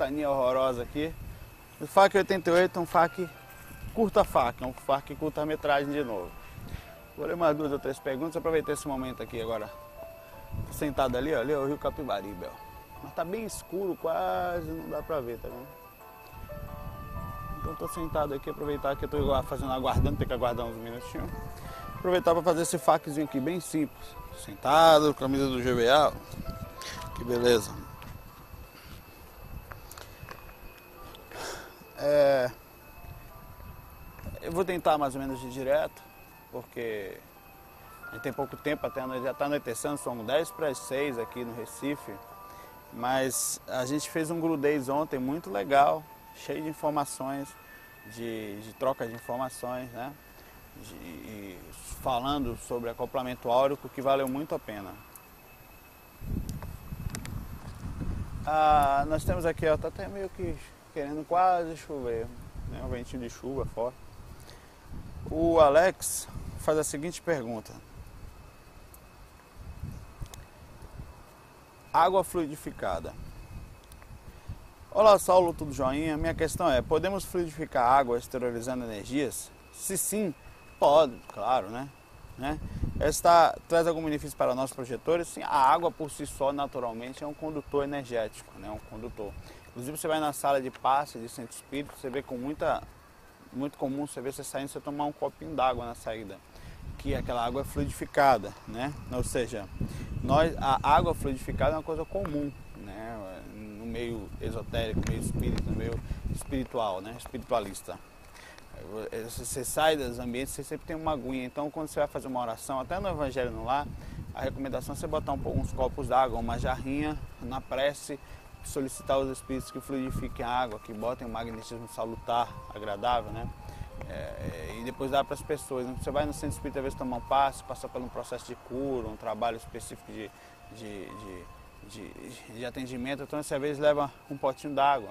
Ventania horrorosa aqui. O FAC 88 é um FAC curta FAC, é um FAC curta metragem de novo. Vou ler umas duas ou três perguntas, aproveitar esse momento aqui agora. Tô sentado ali, ó, ali é o Rio Capibaribe, ó. Mas tá bem escuro, quase não dá pra ver, tá vendo? Então tô sentado aqui, aproveitar que eu tô fazendo, aguardando, tem que aguardar uns minutinhos. Aproveitar para fazer esse faczinho aqui bem simples. Sentado, camisa do GBA. Que beleza. É, eu vou tentar mais ou menos de direto, porque a gente tem pouco tempo até já está anoitecendo, são 10 para as 6 aqui no Recife. Mas a gente fez um grudez ontem muito legal, cheio de informações, de, de troca de informações, né? De, falando sobre acoplamento áurico que valeu muito a pena. Ah, nós temos aqui, ó, tá até meio que querendo quase chover, né? um ventinho de chuva forte. O Alex faz a seguinte pergunta: Água fluidificada. Olá, Saulo, tudo joinha? Minha questão é: podemos fluidificar água esterilizando energias? Se sim, pode, claro, né? né? Esta traz algum benefício para nós projetores? Sim, a água por si só, naturalmente, é um condutor energético, né? um condutor. Inclusive você vai na sala de passe de centro espírita, você vê com muita muito comum você ver você saindo você tomar um copinho d'água na saída, que aquela água é fluidificada, né? Ou seja, nós a água fluidificada é uma coisa comum, né? No meio esotérico, meio espírita, meio espiritual, né? Espiritualista. Você sai dos ambientes, você sempre tem uma aguinha. Então, quando você vai fazer uma oração, até no Evangelho no Lar, a recomendação é você botar um, uns copos d'água, uma jarrinha na prece solicitar os espíritos que fluidifiquem a água, que botem um magnetismo salutar, agradável, né? É, e depois dá para as pessoas. Né? Você vai no centro espírita, às vezes tomar um passe, passar por um processo de cura, um trabalho específico de, de, de, de, de atendimento, então você às vezes leva um potinho d'água.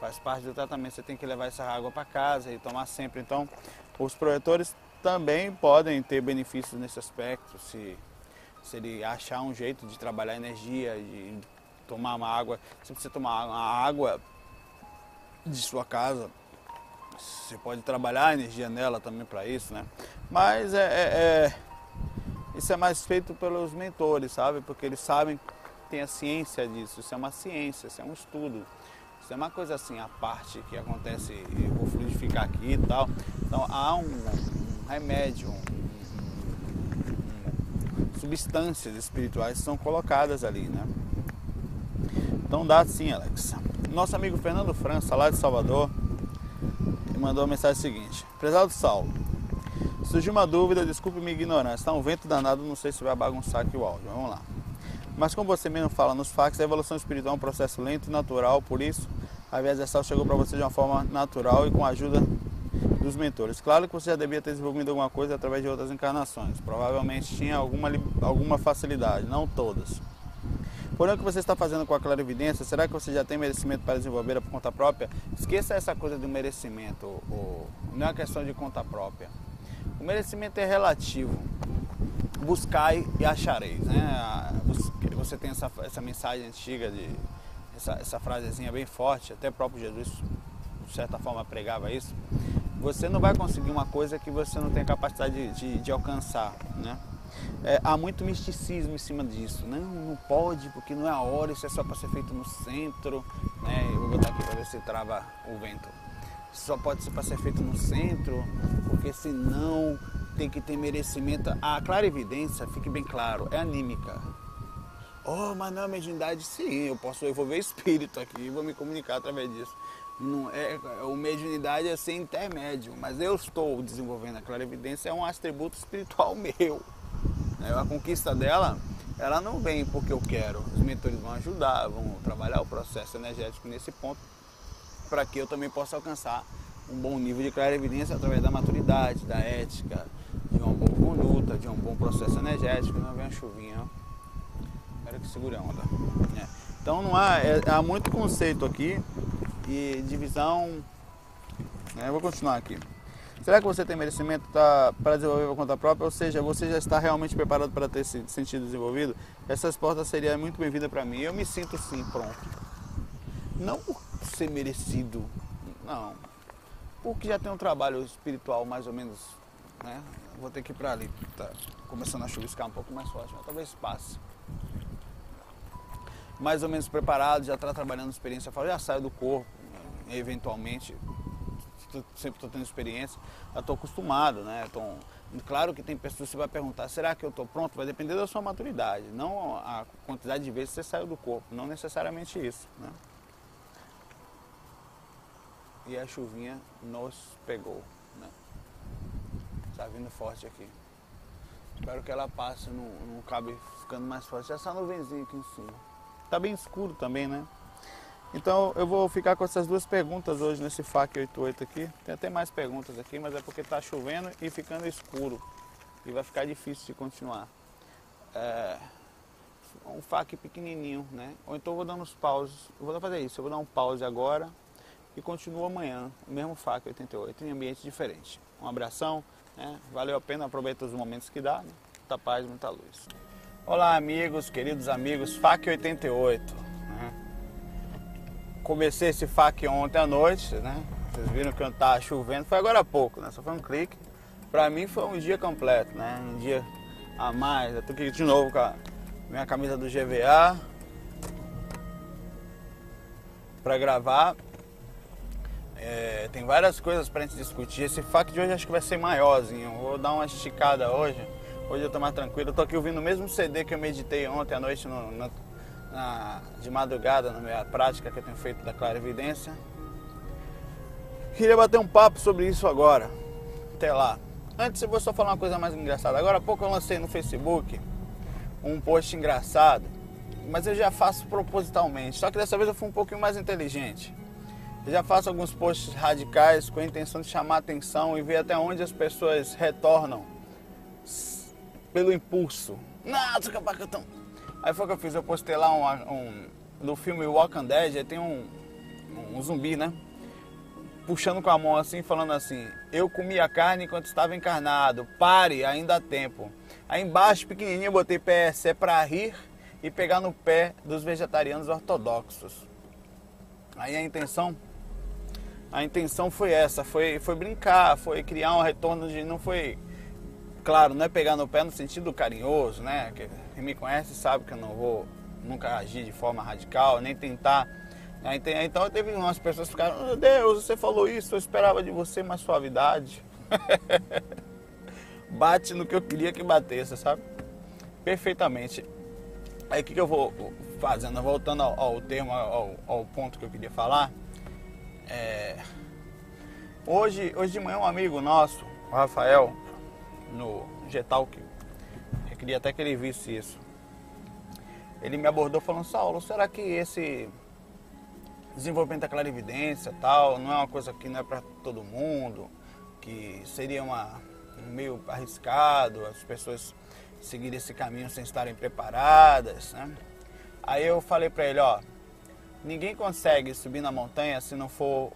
Faz parte do tratamento, você tem que levar essa água para casa e tomar sempre. Então, os projetores também podem ter benefícios nesse aspecto, se, se ele achar um jeito de trabalhar energia, de tomar uma água, se você tomar uma água de sua casa, você pode trabalhar a energia nela também para isso, né? Mas é, é, é, isso é mais feito pelos mentores, sabe? Porque eles sabem, tem a ciência disso, isso é uma ciência, isso é um estudo. Isso é uma coisa assim, a parte que acontece, eu vou fluidificar aqui e tal. Então há um, um remédio, um, substâncias espirituais são colocadas ali, né? Então dá sim, Alex. Nosso amigo Fernando França, lá de Salvador, mandou a mensagem seguinte: Prezado Saulo, surgiu uma dúvida, desculpe minha ignorância, está um vento danado, não sei se vai bagunçar aqui o áudio, vamos lá. Mas como você mesmo fala nos fax, a evolução espiritual é um processo lento e natural, por isso a viagem astral chegou para você de uma forma natural e com a ajuda dos mentores. Claro que você já devia ter desenvolvido alguma coisa através de outras encarnações. Provavelmente tinha alguma, alguma facilidade, não todas. Porém, o que você está fazendo com a clarividência, será que você já tem merecimento para desenvolver por conta própria? Esqueça essa coisa do merecimento, ou, não é uma questão de conta própria. O merecimento é relativo. Buscai e achareis. Né? Você tem essa, essa mensagem antiga, de, essa, essa frasezinha bem forte, até o próprio Jesus, de certa forma, pregava isso. Você não vai conseguir uma coisa que você não tem capacidade de, de, de alcançar. Né? É, há muito misticismo em cima disso. Não, não pode, porque não é a hora, isso é só para ser feito no centro. Né? Eu vou botar aqui para ver se trava o vento. Só pode ser para ser feito no centro, porque senão tem que ter merecimento. A clara evidência, fique bem claro, é anímica. Oh, mas não é mediunidade, sim, eu posso envolver espírito aqui vou me comunicar através disso. Não é, o mediunidade é ser intermédio, mas eu estou desenvolvendo a clarividência, é um atributo espiritual meu. Né? A conquista dela, ela não vem porque eu quero. Os mentores vão ajudar, vão trabalhar o processo energético nesse ponto, para que eu também possa alcançar um bom nível de clarividência através da maturidade, da ética, de uma boa conduta, de um bom processo energético. Não vem a chuvinha, Espero que segure a onda. É. Então não há, é, há muito conceito aqui e divisão. Né? Eu vou continuar aqui. Será que você tem merecimento para desenvolver por conta própria? Ou seja, você já está realmente preparado para ter esse sentido desenvolvido? Essa resposta seria muito bem-vinda para mim. Eu me sinto sim pronto. Não por ser merecido, não. Porque já tem um trabalho espiritual mais ou menos. Né? Vou ter que ir para ali. Tá começando a chuviscar um pouco mais forte, mas talvez passe mais ou menos preparado, já está trabalhando experiência fora, já saio do corpo, né, eventualmente, sempre estou tendo experiência, já estou acostumado, né? Tô, claro que tem pessoas que vai perguntar, será que eu estou pronto? Vai depender da sua maturidade, não a quantidade de vezes que você saiu do corpo, não necessariamente isso, né? E a chuvinha nos pegou, né? Está vindo forte aqui. Espero que ela passe, não, não cabe ficando mais forte. Essa nuvenzinha aqui em cima. Tá bem escuro também, né? Então eu vou ficar com essas duas perguntas hoje nesse FAC 88 aqui. Tem até mais perguntas aqui, mas é porque está chovendo e ficando escuro. E vai ficar difícil de continuar. É um FAC pequenininho, né? Ou então eu vou dando uns pauses. Eu vou fazer isso, eu vou dar um pause agora e continuo amanhã, o mesmo FAC 88, em ambiente diferente. Um abração, né? valeu a pena, aproveita os momentos que dá, né? muita paz, muita luz. Olá, amigos, queridos amigos, FAC 88. Comecei esse FAC ontem à noite, né? Vocês viram que eu estava chovendo, foi agora há pouco, né? Só foi um clique. Para mim foi um dia completo, né? Um dia a mais. Eu tô aqui de novo com a minha camisa do GVA para gravar. É, tem várias coisas para gente discutir. Esse FAC de hoje acho que vai ser maiorzinho. Vou dar uma esticada hoje Hoje eu tô mais tranquilo. Eu tô aqui ouvindo o mesmo CD que eu meditei ontem à noite no, no, na, de madrugada na minha prática que eu tenho feito da Clara Evidência. Queria bater um papo sobre isso agora. Até lá. Antes eu vou só falar uma coisa mais engraçada. Agora há pouco eu lancei no Facebook um post engraçado, mas eu já faço propositalmente. Só que dessa vez eu fui um pouquinho mais inteligente. Eu já faço alguns posts radicais com a intenção de chamar atenção e ver até onde as pessoas retornam pelo impulso. Nossa, capacatão. Aí foi o que eu fiz, eu postei lá um, um no filme Walking Dead, aí tem um, um, zumbi, né? Puxando com a mão assim, falando assim: Eu comi a carne enquanto estava encarnado, pare, ainda há tempo. Aí embaixo, pequenininho, eu botei PS, é pra rir e pegar no pé dos vegetarianos ortodoxos. Aí a intenção, a intenção foi essa, foi, foi brincar, foi criar um retorno de, não foi claro, não é pegar no pé no sentido carinhoso, né? Quem me conhece sabe que eu não vou nunca agir de forma radical, nem tentar. Né? Então teve umas pessoas que ficaram, meu Deus, você falou isso, eu esperava de você mais suavidade. Bate no que eu queria que batesse, sabe? Perfeitamente. Aí o que, que eu vou fazendo? Voltando ao, ao termo, ao, ao, ponto que eu queria falar. É... Hoje, hoje de manhã um amigo nosso, o Rafael, no Getalk. Eu queria até que ele visse isso. Ele me abordou falando, Saulo, será que esse desenvolvimento da clarividência tal, não é uma coisa que não é para todo mundo, que seria uma, meio arriscado as pessoas seguirem esse caminho sem estarem preparadas, né? Aí eu falei para ele, ó, ninguém consegue subir na montanha se não for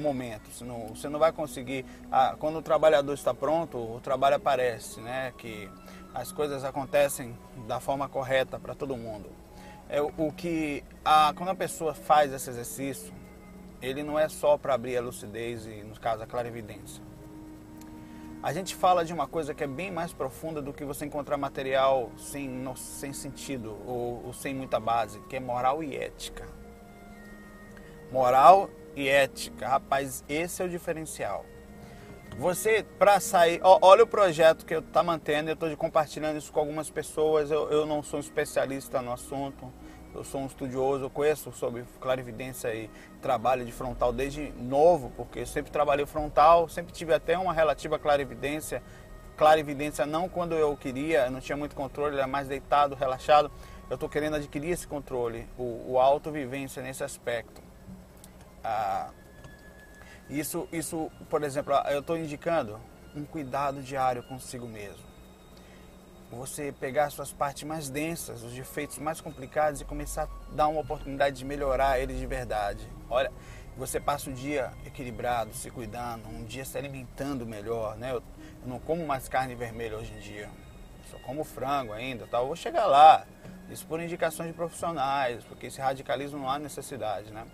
momento. Você não, você não vai conseguir. Ah, quando o trabalhador está pronto, o trabalho aparece, né? Que as coisas acontecem da forma correta para todo mundo. É o, o que a, quando a pessoa faz esse exercício, ele não é só para abrir a lucidez e, no caso, a clarividência. A gente fala de uma coisa que é bem mais profunda do que você encontrar material sem, no, sem sentido ou, ou sem muita base, que é moral e ética. Moral e ética. Rapaz, esse é o diferencial. Você, para sair, ó, olha o projeto que eu tá mantendo, eu estou compartilhando isso com algumas pessoas. Eu, eu não sou um especialista no assunto, eu sou um estudioso, eu conheço sobre clarividência e trabalho de frontal desde novo, porque eu sempre trabalhei frontal, sempre tive até uma relativa clarividência. Clarividência não quando eu queria, eu não tinha muito controle, era mais deitado, relaxado. Eu estou querendo adquirir esse controle, o, o autovivência nesse aspecto. Ah, isso, isso, por exemplo, eu estou indicando um cuidado diário consigo mesmo. Você pegar suas partes mais densas, os defeitos mais complicados e começar a dar uma oportunidade de melhorar eles de verdade. Olha, você passa o dia equilibrado, se cuidando, um dia se alimentando melhor, né? Eu, eu não como mais carne vermelha hoje em dia, só como frango ainda, tal. Eu vou chegar lá. Isso por indicações de profissionais, porque esse radicalismo não há necessidade, né?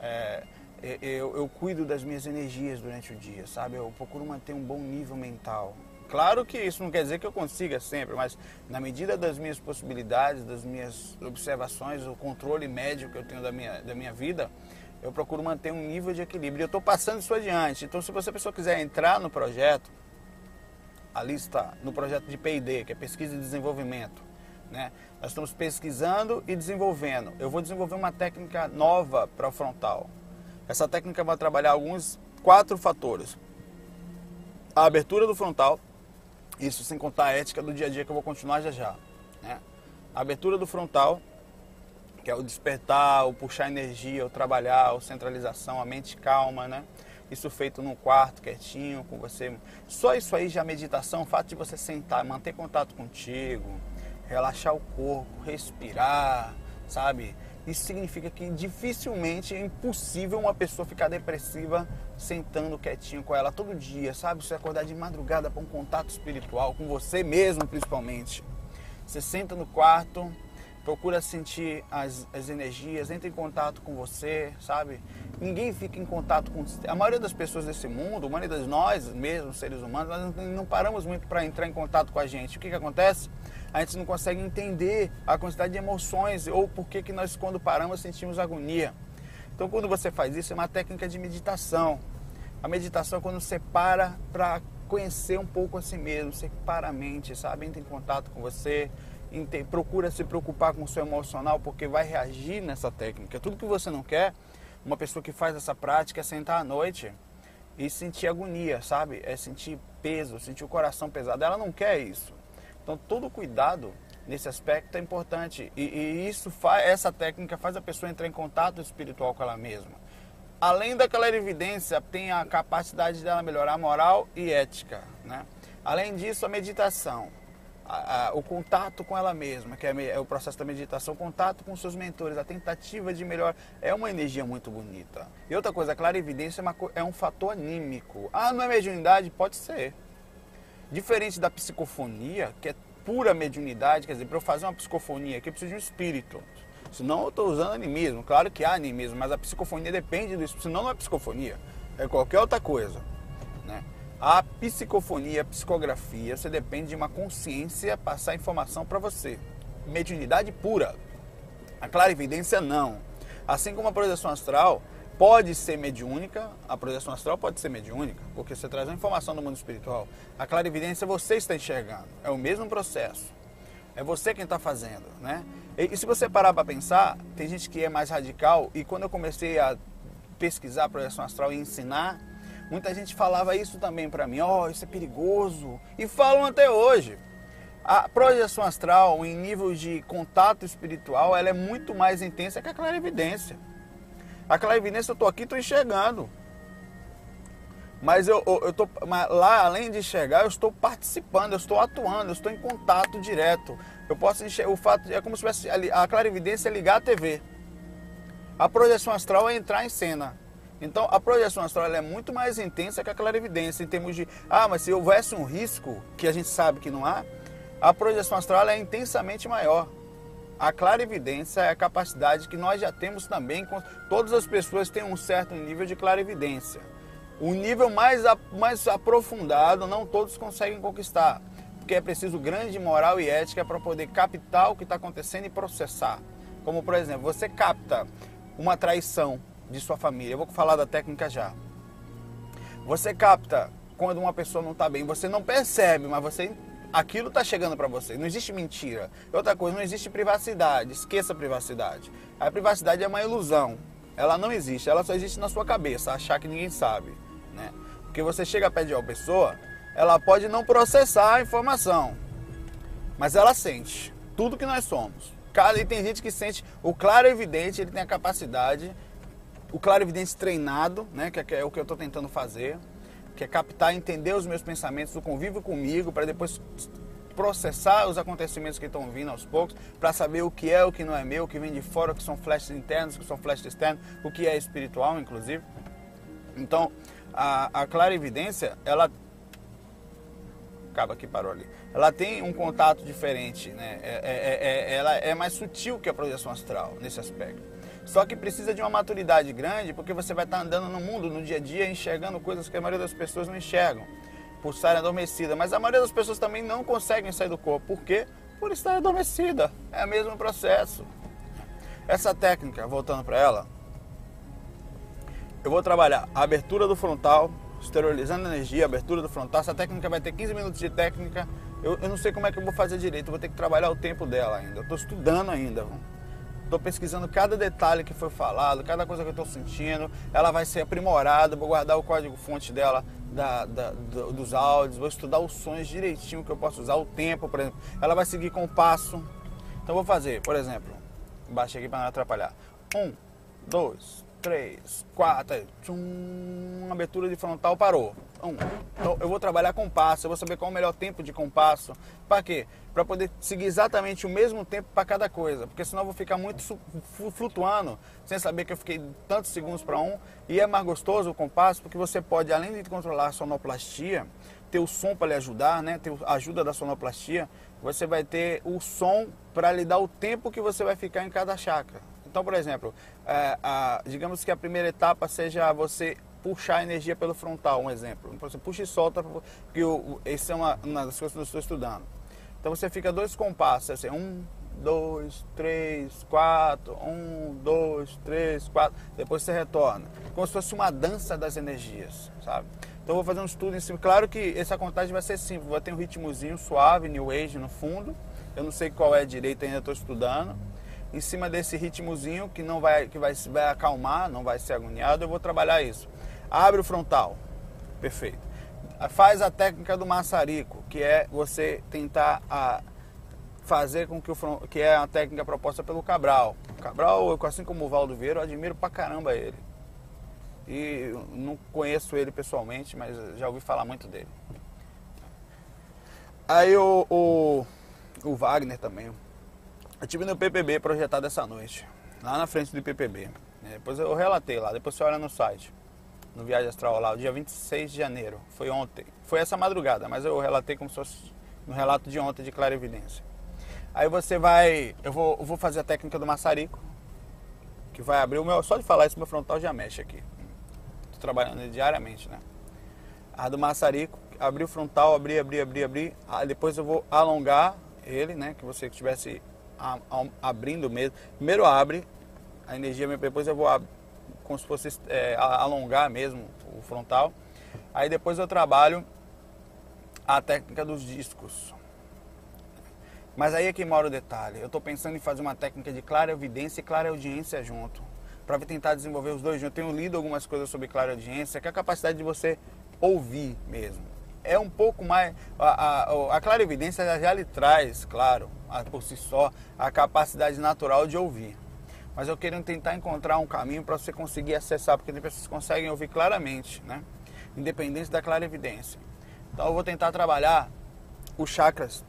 É, eu, eu, cuido das minhas energias durante o dia, sabe? Eu procuro manter um bom nível mental. Claro que isso não quer dizer que eu consiga sempre, mas na medida das minhas possibilidades, das minhas observações, o controle médio que eu tenho da minha, da minha vida, eu procuro manter um nível de equilíbrio. Eu estou passando isso adiante. Então, se você pessoa quiser entrar no projeto, ali está, no projeto de P&D, que é Pesquisa e Desenvolvimento, né? Nós estamos pesquisando e desenvolvendo. Eu vou desenvolver uma técnica nova para o frontal. Essa técnica vai trabalhar alguns quatro fatores. A abertura do frontal, isso sem contar a ética do dia a dia que eu vou continuar já já. Né? A abertura do frontal, que é o despertar, o puxar energia, o trabalhar, a centralização, a mente calma, né? Isso feito num quarto, quietinho, com você. Só isso aí já meditação, o fato de você sentar, manter contato contigo, relaxar o corpo, respirar, sabe? Isso significa que dificilmente é impossível uma pessoa ficar depressiva sentando quietinho com ela todo dia, sabe? Você acordar de madrugada para um contato espiritual com você mesmo, principalmente. Você senta no quarto, procura sentir as, as energias, entra em contato com você, sabe? Ninguém fica em contato com a maioria das pessoas desse mundo, a maioria de nós mesmos, seres humanos, nós não paramos muito para entrar em contato com a gente. O que, que acontece? A gente não consegue entender a quantidade de emoções ou por que, que nós, quando paramos, sentimos agonia. Então, quando você faz isso, é uma técnica de meditação. A meditação é quando você para para conhecer um pouco a si mesmo, você para a mente, sabe? Entra em contato com você, procura se preocupar com o seu emocional, porque vai reagir nessa técnica. Tudo que você não quer, uma pessoa que faz essa prática é sentar à noite e sentir agonia, sabe? É sentir peso, sentir o coração pesado. Ela não quer isso. Então, todo cuidado nesse aspecto é importante. E, e isso faz, essa técnica faz a pessoa entrar em contato espiritual com ela mesma. Além daquela evidência, tem a capacidade dela melhorar moral e ética. Né? Além disso, a meditação. A, a, o contato com ela mesma, que é, é, o processo da meditação, o contato com seus mentores, a tentativa de melhor, é uma energia muito bonita. E outra coisa, a clarividência é, é um fator anímico. Ah, não é mediunidade? Pode ser. Diferente da psicofonia, que é pura mediunidade, quer dizer, para eu fazer uma psicofonia aqui eu preciso de um espírito. Senão eu estou usando animismo. Claro que há animismo, mas a psicofonia depende espírito. Senão não é psicofonia, é qualquer outra coisa. Né? A psicofonia, a psicografia, você depende de uma consciência passar informação para você. Mediunidade pura. A clarividência não. Assim como a projeção astral, pode ser mediúnica, a projeção astral pode ser mediúnica, porque você traz uma informação do mundo espiritual. A clarividência você está enxergando, é o mesmo processo. É você quem está fazendo, né? E, e, se você parar para pensar, tem gente que é mais radical e quando eu comecei a pesquisar a projeção astral e ensinar, muita gente falava isso também para mim, ó, oh, isso é perigoso. E falam até hoje. A projeção astral, em nível de contato espiritual, ela é muito mais intensa que a clarividência. A clarividência eu estou aqui, estou enxergando. Mas eu, eu, eu tô, mas lá, além de enxergar, eu estou participando, eu estou atuando, eu estou em contato direto. Eu posso enxergar, o fato é como se tivesse a clarividência é ligar a TV. A projeção astral é entrar em cena. Então, a projeção astral é muito mais intensa que a clarividência em termos de, ah, mas se houvesse um risco que a gente sabe que não há, a projeção astral é intensamente maior. A clarividência é a capacidade que nós já temos também, todas as pessoas têm um certo nível de clarividência. O nível mais, mais aprofundado não todos conseguem conquistar, porque é preciso grande moral e ética para poder captar o que está acontecendo e processar. Como, por exemplo, você capta uma traição de sua família. Eu vou falar da técnica já. Você capta quando uma pessoa não está bem. Você não percebe, mas você aquilo está chegando para você. Não existe mentira. Outra coisa, não existe privacidade. Esqueça a privacidade. A privacidade é uma ilusão. Ela não existe. Ela só existe na sua cabeça, achar que ninguém sabe. Né? Porque você chega perto de uma pessoa, ela pode não processar a informação, mas ela sente tudo que nós somos. E tem gente que sente, o claro evidente, ele tem a capacidade, o claro evidente treinado, né, que é o que eu estou tentando fazer, que é captar, entender os meus pensamentos, o convívio comigo, para depois processar os acontecimentos que estão vindo aos poucos, para saber o que é, o que não é meu, o que vem de fora, o que são flashes internos, o que são flashes externos, o que é espiritual, inclusive. Então, a, a clara evidência, ela acaba que parou ali. Ela tem um contato diferente, né? É, é, é, ela é mais sutil que a projeção astral nesse aspecto. Só que precisa de uma maturidade grande, porque você vai estar andando no mundo, no dia a dia, enxergando coisas que a maioria das pessoas não enxergam, por estarem adormecida. Mas a maioria das pessoas também não conseguem sair do corpo. Por quê? Por estar adormecida. É o mesmo processo. Essa técnica, voltando para ela, eu vou trabalhar a abertura do frontal, esterilizando energia, abertura do frontal. Essa técnica vai ter 15 minutos de técnica. Eu, eu não sei como é que eu vou fazer direito, eu vou ter que trabalhar o tempo dela ainda. Eu estou estudando ainda. Estou pesquisando cada detalhe que foi falado, cada coisa que eu estou sentindo. Ela vai ser aprimorada, vou guardar o código-fonte dela da, da, do, dos áudios, vou estudar os sons direitinho que eu posso usar, o tempo, por exemplo. Ela vai seguir com o passo. Então vou fazer, por exemplo, baixei aqui para não atrapalhar. Um, dois, três, quatro, tchum, abertura de frontal parou. Então eu vou trabalhar com passo, eu vou saber qual é o melhor tempo de compasso. Para quê? Para poder seguir exatamente o mesmo tempo para cada coisa, porque senão eu vou ficar muito flutuando, sem saber que eu fiquei tantos segundos para um. E é mais gostoso o compasso, porque você pode, além de controlar a sonoplastia, ter o som para lhe ajudar, né? ter a ajuda da sonoplastia, você vai ter o som para lhe dar o tempo que você vai ficar em cada chakra. Então, por exemplo, é, a, digamos que a primeira etapa seja você puxar a energia pelo frontal, um exemplo. Você puxa e solta, porque esse é uma, uma das coisas que eu estou estudando. Então você fica dois compassos, assim, um, dois, três, quatro, um, dois, três, quatro, depois você retorna. Como se fosse uma dança das energias, sabe? Então vou fazer um estudo em cima. Claro que essa contagem vai ser simples, vai ter um ritmozinho suave, New Age no fundo. Eu não sei qual é direito ainda, estou estudando em cima desse ritmozinho que não vai que vai, vai acalmar, não vai ser agoniado, eu vou trabalhar isso. Abre o frontal. Perfeito. Faz a técnica do maçarico, que é você tentar a, fazer com que o que é a técnica proposta pelo Cabral. O Cabral, assim como o Valdo Vieira, eu admiro pra caramba ele. E não conheço ele pessoalmente, mas já ouvi falar muito dele. Aí o, o, o Wagner também, eu tive no PPB projetado essa noite, lá na frente do PPB. Depois eu relatei lá, depois você olha no site, no Viagem Astral lá, o dia 26 de janeiro, foi ontem. Foi essa madrugada, mas eu relatei como se fosse no relato de ontem de Clara Evidência. Aí você vai, eu vou, eu vou fazer a técnica do maçarico, que vai abrir o meu, só de falar isso meu frontal já mexe aqui. Estou trabalhando diariamente, né? A do maçarico, abrir o frontal, abrir, abrir, abrir, abrir. Aí depois eu vou alongar ele, né? Que você tivesse a, a, abrindo mesmo. Primeiro abre a energia, depois eu vou como se fosse é, alongar mesmo o frontal. Aí depois eu trabalho a técnica dos discos. Mas aí é que mora o detalhe. Eu estou pensando em fazer uma técnica de clara evidência e clara audiência junto. Para tentar desenvolver os dois juntos. Eu tenho lido algumas coisas sobre clara audiência, que é a capacidade de você ouvir mesmo é um pouco mais. A, a, a clarividência já lhe traz, claro, a, por si só, a capacidade natural de ouvir. Mas eu quero tentar encontrar um caminho para você conseguir acessar, porque tem pessoas que conseguem ouvir claramente, né? Independente da clarividência. Então eu vou tentar trabalhar os chakras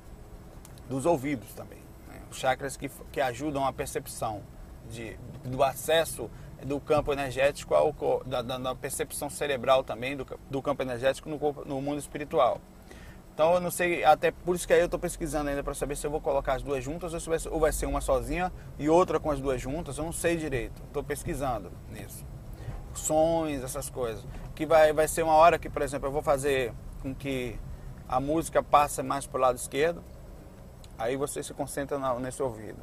dos ouvidos também. Né? Os chakras que, que ajudam a percepção de, do acesso do campo energético ao, da, da, percepção cerebral também do, do campo energético no, corpo, no mundo espiritual. Então eu não sei, até por isso que aí eu estou pesquisando ainda para saber se eu vou colocar as duas juntas ou, vai, ou vai ser uma sozinha e outra com as duas juntas, eu não sei direito. Estou pesquisando nisso. Sons, essas coisas. Que vai, vai ser uma hora que, por exemplo, eu vou fazer com que a música passe mais para o lado esquerdo, aí você se concentra nesse ouvido.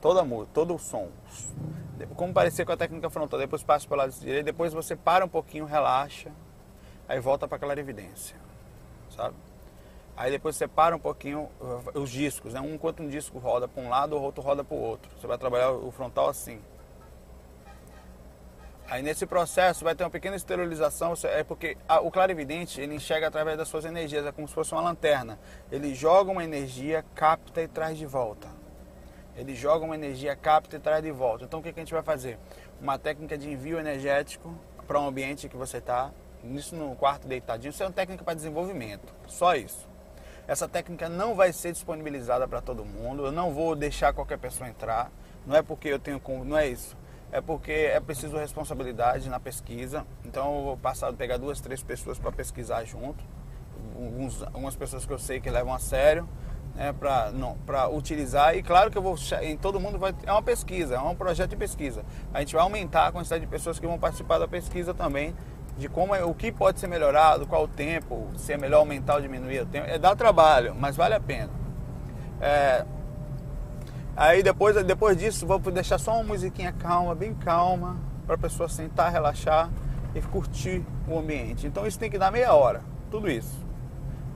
Toda a música, todo o som como parecer com a técnica frontal, depois passa para o lado direito, depois você para um pouquinho, relaxa, aí volta para clarividência, sabe? Aí depois separa um pouquinho uh, os discos, né? Um enquanto um disco roda para um lado, o outro roda para o outro. Você vai trabalhar o frontal assim. Aí nesse processo vai ter uma pequena esterilização, é porque a, o clarividente ele enxerga através das suas energias, é como se fosse uma lanterna. Ele joga uma energia, capta e traz de volta. Ele joga uma energia, capta e traz de volta. Então o que, que a gente vai fazer? Uma técnica de envio energético para um ambiente que você está, isso no quarto deitadinho, isso é uma técnica para desenvolvimento, só isso. Essa técnica não vai ser disponibilizada para todo mundo. Eu não vou deixar qualquer pessoa entrar. Não é porque eu tenho não é isso. É porque é preciso responsabilidade na pesquisa. Então eu vou passar pegar duas, três pessoas para pesquisar junto. Alguns, algumas pessoas que eu sei que levam a sério, né, para utilizar. E claro que eu vou em todo mundo vai é uma pesquisa, é um projeto de pesquisa. A gente vai aumentar a quantidade de pessoas que vão participar da pesquisa também de como é, o que pode ser melhorado, qual o tempo, se é melhor aumentar ou diminuir o tempo. É dar trabalho, mas vale a pena. É, aí depois, depois disso, vou deixar só uma musiquinha calma, bem calma, para a pessoa sentar, relaxar e curtir o ambiente. Então isso tem que dar meia hora, tudo isso.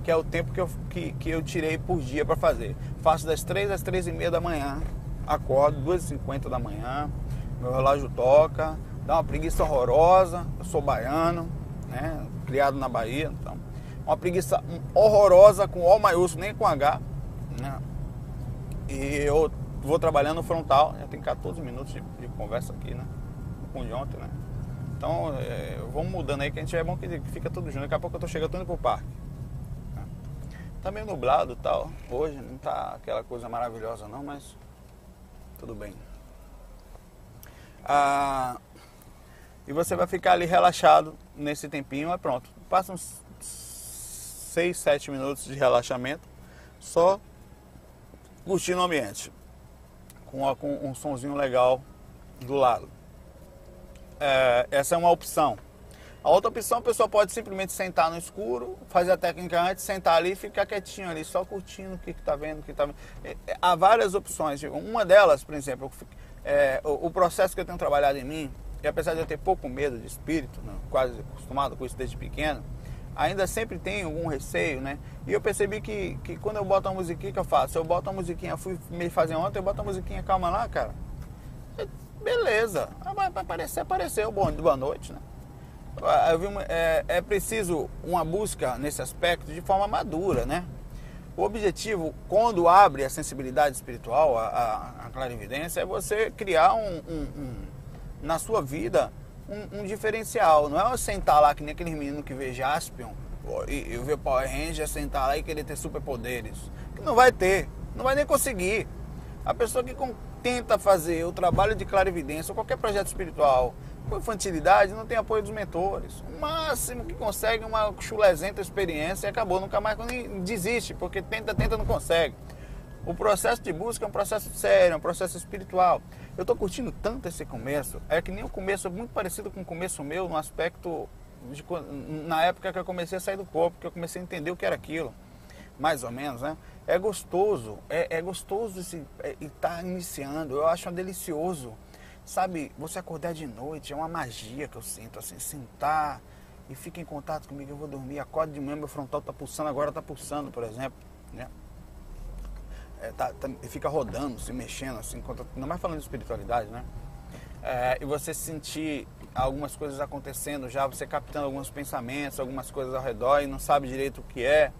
Que é o tempo que eu, que, que eu tirei por dia para fazer. Faço das 3 às 3 e meia da manhã, acordo 2h50 da manhã, meu relógio toca, dá uma preguiça horrorosa. Eu sou baiano, né? Criado na Bahia, então. Uma preguiça horrorosa com O maiúsculo, nem com H. Né? E eu vou trabalhando no frontal, já tem 14 minutos de, de conversa aqui, né? Com de ontem, né? Então, é, vamos mudando aí, que a gente é bom que fica tudo junto. Daqui a pouco eu tô chegando, indo pro parque. Né? Tá meio nublado tal. Hoje não tá aquela coisa maravilhosa não, mas tudo bem. Ah, e você vai ficar ali relaxado nesse tempinho, é pronto. Passa uns 6, 7 minutos de relaxamento, só curtindo o ambiente, com, com um sonzinho legal do lado. É, essa é uma opção. A outra opção, a pessoa pode simplesmente sentar no escuro, fazer a técnica antes, sentar ali e ficar quietinho ali, só curtindo o que está vendo, o que está vendo. É, é, há várias opções. Uma delas, por exemplo, é, o, o processo que eu tenho trabalhado em mim, e apesar de eu ter pouco medo de espírito, né, quase acostumado com isso desde pequeno, ainda sempre tem algum receio, né? E eu percebi que, que quando eu boto uma musiquinha que eu faço, eu boto uma musiquinha, fui me fazer ontem, eu boto uma musiquinha calma lá, cara. Beleza, ah, vai aparecer, apareceu, bom, boa noite, né? Ah, é, é preciso uma busca nesse aspecto de forma madura, né? O objetivo, quando abre a sensibilidade espiritual, a, a, a clarividência, é você criar um, um, um na sua vida um, um, diferencial. Não é sentar lá que nem aquele menino que vê Jaspion e, e ver Power Ranger sentar lá e querer ter superpoderes. Que não vai ter, não vai nem conseguir. A pessoa que tenta fazer o trabalho de clarividência ou qualquer projeto espiritual com infantilidade não tem apoio dos mentores. O máximo que consegue uma chulezenta experiência e acabou, nunca mais desiste, porque tenta, tenta, não consegue. O processo de busca é um processo sério, é um processo espiritual. Eu estou curtindo tanto esse começo, é que nem o começo, é muito parecido com o começo meu no aspecto de, na época que eu comecei a sair do corpo, que eu comecei a entender o que era aquilo, mais ou menos, né? É gostoso, é, é gostoso estar é, tá iniciando, eu acho delicioso. Sabe, você acordar de noite, é uma magia que eu sinto, assim, sentar e fica em contato comigo, eu vou dormir, acordo de manhã, meu frontal está pulsando, agora está pulsando, por exemplo, né? É, tá, tá, fica rodando, se mexendo, assim, enquanto, não mais falando de espiritualidade, né? É, e você sentir algumas coisas acontecendo já, você captando alguns pensamentos, algumas coisas ao redor e não sabe direito o que é.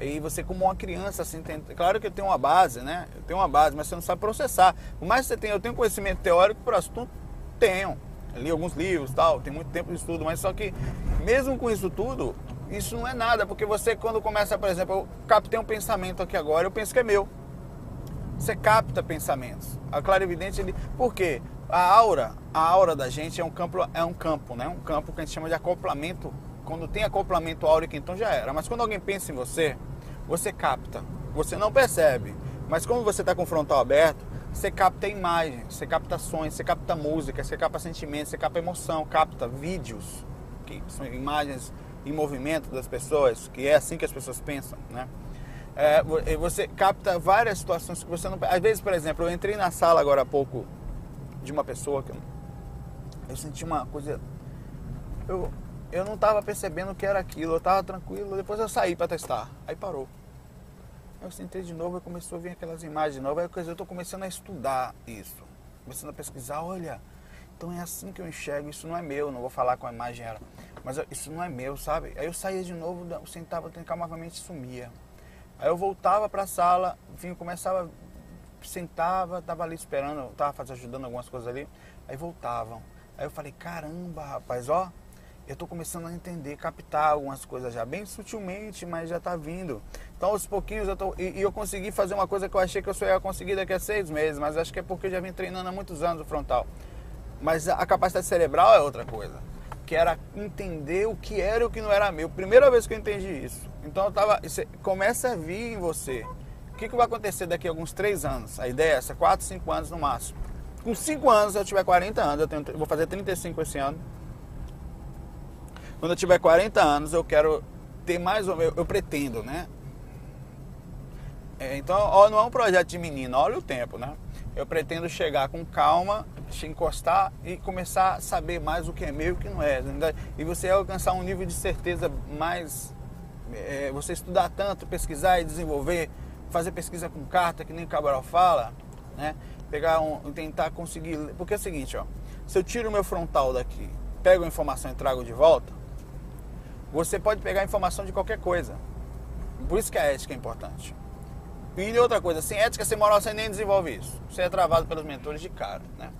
E você como uma criança, assim, tem, claro que eu tenho uma base, né? Eu tenho uma base, mas você não sabe processar. Por mais que você tenha, eu tenho conhecimento teórico para assunto, tenho. Eu li alguns livros tal, tem muito tempo de estudo, mas só que mesmo com isso tudo, isso não é nada, porque você quando começa, por exemplo, eu captei um pensamento aqui agora, eu penso que é meu. Você capta pensamentos. A clarividente, ele. Por quê? A aura, a aura da gente é um campo, é um campo, né? Um campo que a gente chama de acoplamento. Quando tem acoplamento áurico, então já era. Mas quando alguém pensa em você, você capta. Você não percebe. Mas quando você está com o frontal aberto, você capta imagens, você capta ações, você capta música, você capta sentimentos, você capta emoção, capta vídeos, que são imagens em movimento das pessoas, que é assim que as pessoas pensam, né? É, você capta várias situações que você não. Às vezes, por exemplo, eu entrei na sala agora há pouco de uma pessoa que eu, eu senti uma coisa. Eu, eu não estava percebendo o que era aquilo, eu estava tranquilo, depois eu saí para testar, aí parou. Eu sentei de novo e começou a vir aquelas imagens de novo, aí eu estou começando a estudar isso, começando a pesquisar, olha, então é assim que eu enxergo, isso não é meu, não vou falar com a imagem era, mas isso não é meu, sabe? Aí eu saía de novo, sentava, calmamente sumia. Aí eu voltava para a sala, enfim, começava, sentava, estava ali esperando, estava ajudando algumas coisas ali, aí voltavam. Aí eu falei, caramba, rapaz, ó, eu estou começando a entender, captar algumas coisas já, bem sutilmente, mas já está vindo. Então, aos pouquinhos, eu tô, e, e, eu consegui fazer uma coisa que eu achei que eu só ia conseguir daqui a seis meses, mas acho que é porque eu já vim treinando há muitos anos o frontal. Mas a capacidade cerebral é outra coisa, que era entender o que era e o que não era meu. Primeira vez que eu entendi isso. Então, eu tava, começa a vir em você. O que, que vai acontecer daqui a alguns três anos? A ideia é essa, quatro, cinco anos no máximo. Com cinco anos, eu tiver 40 anos, eu, tenho, vou fazer 35 esse ano quando eu tiver 40 anos, eu quero ter mais ou menos, eu pretendo, né? É, então, ó, não é um projeto de menino, olha o tempo, né? Eu pretendo chegar com calma, se encostar e começar a saber mais o que é meu e o que não é. E você alcançar um nível de certeza mais. É, você estudar tanto, pesquisar e desenvolver, fazer pesquisa com carta, que nem Cabral fala, né? Pegar um, tentar conseguir. Porque é o seguinte, ó. Se eu tiro o meu frontal daqui, pego a informação e trago de volta, você pode pegar informação de qualquer coisa. Por isso que a ética é importante. E outra coisa, sem ética, sem moral, você nem desenvolve isso. Você é travado pelos mentores de cara, né?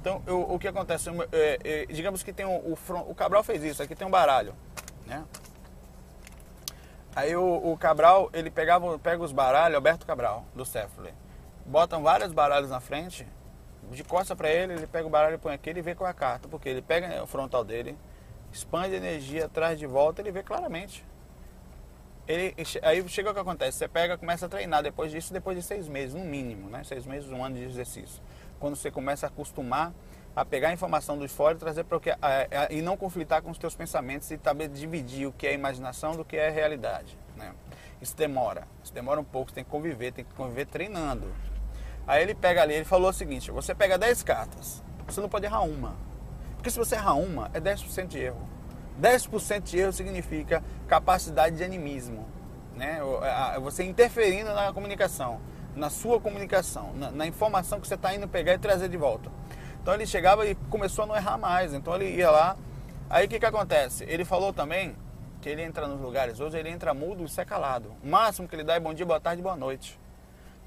Então, eu, o que acontece? É, é, digamos que tem um, o, o Cabral fez isso, aqui tem um baralho, né? Aí o, o Cabral, ele pegava, pega os baralhos, Alberto Cabral, do Cefle, botam vários baralhos na frente, de costa para ele, ele pega o baralho e põe aqui, ele vê qual a carta, porque ele pega o frontal dele, expande a energia, traz de volta, ele vê claramente. Ele, aí chega o que acontece, você pega, começa a treinar depois disso, depois de seis meses, no mínimo, né? Seis meses, um ano de exercício. Quando você começa a acostumar a pegar a informação do fora e trazer para o que e não conflitar com os teus pensamentos e saber dividir o que é imaginação do que é realidade, né? Isso demora, isso demora um pouco, você tem que conviver, tem que conviver treinando. Aí ele pega ali, ele falou o seguinte: você pega 10 cartas, você não pode errar uma. Porque se você errar uma, é 10% de erro. 10% de erro significa capacidade de animismo. Né? Você interferindo na comunicação, na sua comunicação, na, na informação que você está indo pegar e trazer de volta. Então ele chegava e começou a não errar mais. Então ele ia lá. Aí o que, que acontece? Ele falou também que ele entra nos lugares hoje, ele entra mudo e sai calado. O máximo que ele dá é bom dia, boa tarde, boa noite.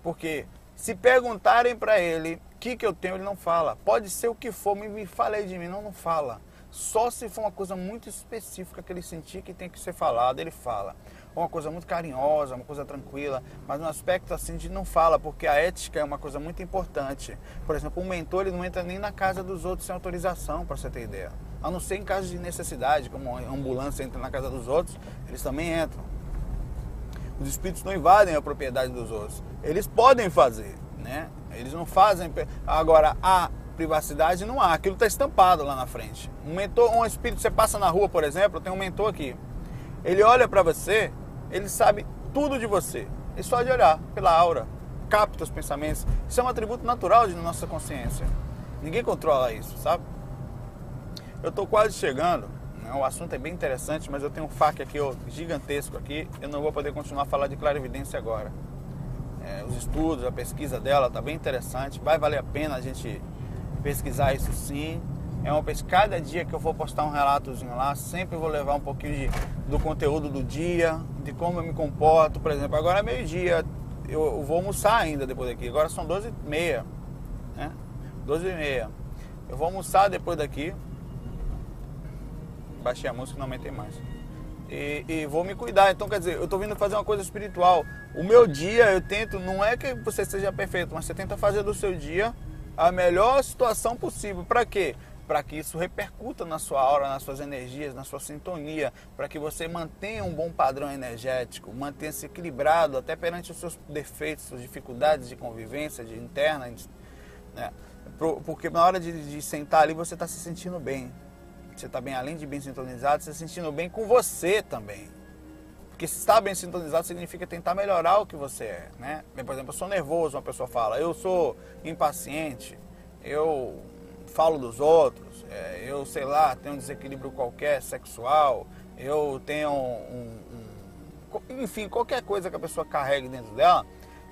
Porque se perguntarem para ele o que, que eu tenho, ele não fala. Pode ser o que for, me, me fale de mim, não, não fala. Só se for uma coisa muito específica que ele sentir que tem que ser falado, ele fala. Uma coisa muito carinhosa, uma coisa tranquila, mas no aspecto assim de não fala, porque a ética é uma coisa muito importante. Por exemplo, um mentor ele não entra nem na casa dos outros sem autorização, para você ter ideia. A não ser em casos de necessidade, como a ambulância entra na casa dos outros, eles também entram. Os espíritos não invadem a propriedade dos outros. Eles podem fazer, né? Eles não fazem. Agora, a privacidade não há. Aquilo está estampado lá na frente. Um mentor, um espírito, você passa na rua, por exemplo, tem um mentor aqui. Ele olha para você, ele sabe tudo de você. E só de olhar pela aura, capta os pensamentos. Isso é um atributo natural de nossa consciência. Ninguém controla isso, sabe? Eu estou quase chegando né? O assunto é bem interessante, mas eu tenho um fac aqui ó, gigantesco aqui. Eu não vou poder continuar a falar de clarividência agora. É, os estudos, a pesquisa dela está bem interessante. Vai valer a pena a gente pesquisar isso sim. É uma pesquisa. Cada dia que eu for postar um relatozinho lá, sempre vou levar um pouquinho de, do conteúdo do dia, de como eu me comporto. Por exemplo, agora é meio-dia, eu, vou almoçar ainda depois daqui. Agora são 12h30. Né? 12h30. Eu vou almoçar depois daqui baixei a música não aumentei mais. E, e, vou me cuidar. Então, quer dizer, eu estou vindo fazer uma coisa espiritual. O meu dia, eu tento, não é que você seja perfeito, mas você tenta fazer do seu dia a melhor situação possível. Para quê? Para que isso repercuta na sua aura, nas suas energias, na sua sintonia, para que você mantenha um bom padrão energético, mantenha-se equilibrado até perante os seus defeitos, suas dificuldades de convivência, de interna, né? porque na hora de, de sentar ali você está se sentindo bem, você está bem, além de bem sintonizado, se sentindo bem com você também. Porque se está bem sintonizado significa tentar melhorar o que você é, né? Por exemplo, eu sou nervoso, uma pessoa fala, eu sou impaciente, eu falo dos outros, é, eu sei lá, tenho um desequilíbrio qualquer sexual, eu tenho um, um, enfim, qualquer coisa que a pessoa carregue dentro dela,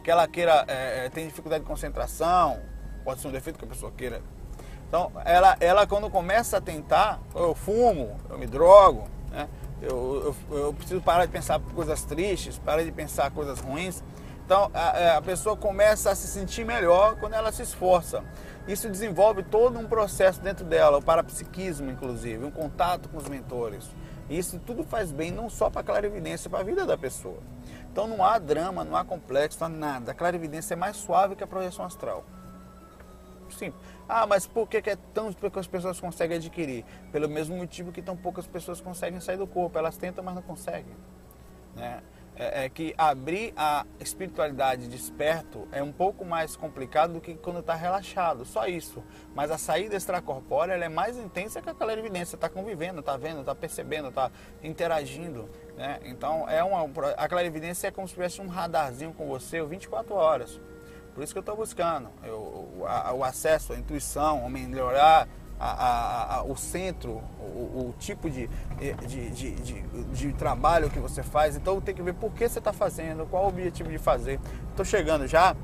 que ela queira, é, é, tem dificuldade de concentração, pode ser um defeito que a pessoa queira. Então, ela, ela quando começa a tentar, eu fumo, eu me drogo, né? Eu, eu, eu preciso parar de pensar coisas tristes, parar de pensar coisas ruins. Então, a, é, a pessoa começa a se sentir melhor quando ela se esforça. Isso desenvolve todo um processo dentro dela, o parapsiquismo, inclusive, um contato com os mentores. Isso tudo faz bem não só para a clarividência, para a vida da pessoa. Então não há drama, não há complexo, não há nada. A clarividência é mais suave que a projeção astral. Sim. Ah, mas por que, é tão poucas pessoas conseguem adquirir? Pelo mesmo motivo que tão poucas pessoas conseguem sair do corpo. Elas tentam, mas não conseguem. Né? é, é, que abrir a espiritualidade desperto é um pouco mais complicado do que quando está relaxado, só isso. Mas a saída extracorpórea é mais intensa que aquela evidência, está convivendo, está vendo, está percebendo, está interagindo. Né? Então é uma, a clarividência é como se tivesse um radarzinho com você 24 horas. Por isso que eu estou buscando eu, o, a, o acesso, a intuição, melhorar a, a, a, o centro, o, o tipo de de, de, de, de, trabalho que você faz. Então tem que ver por que você está fazendo, qual o objetivo de fazer. Estou chegando já,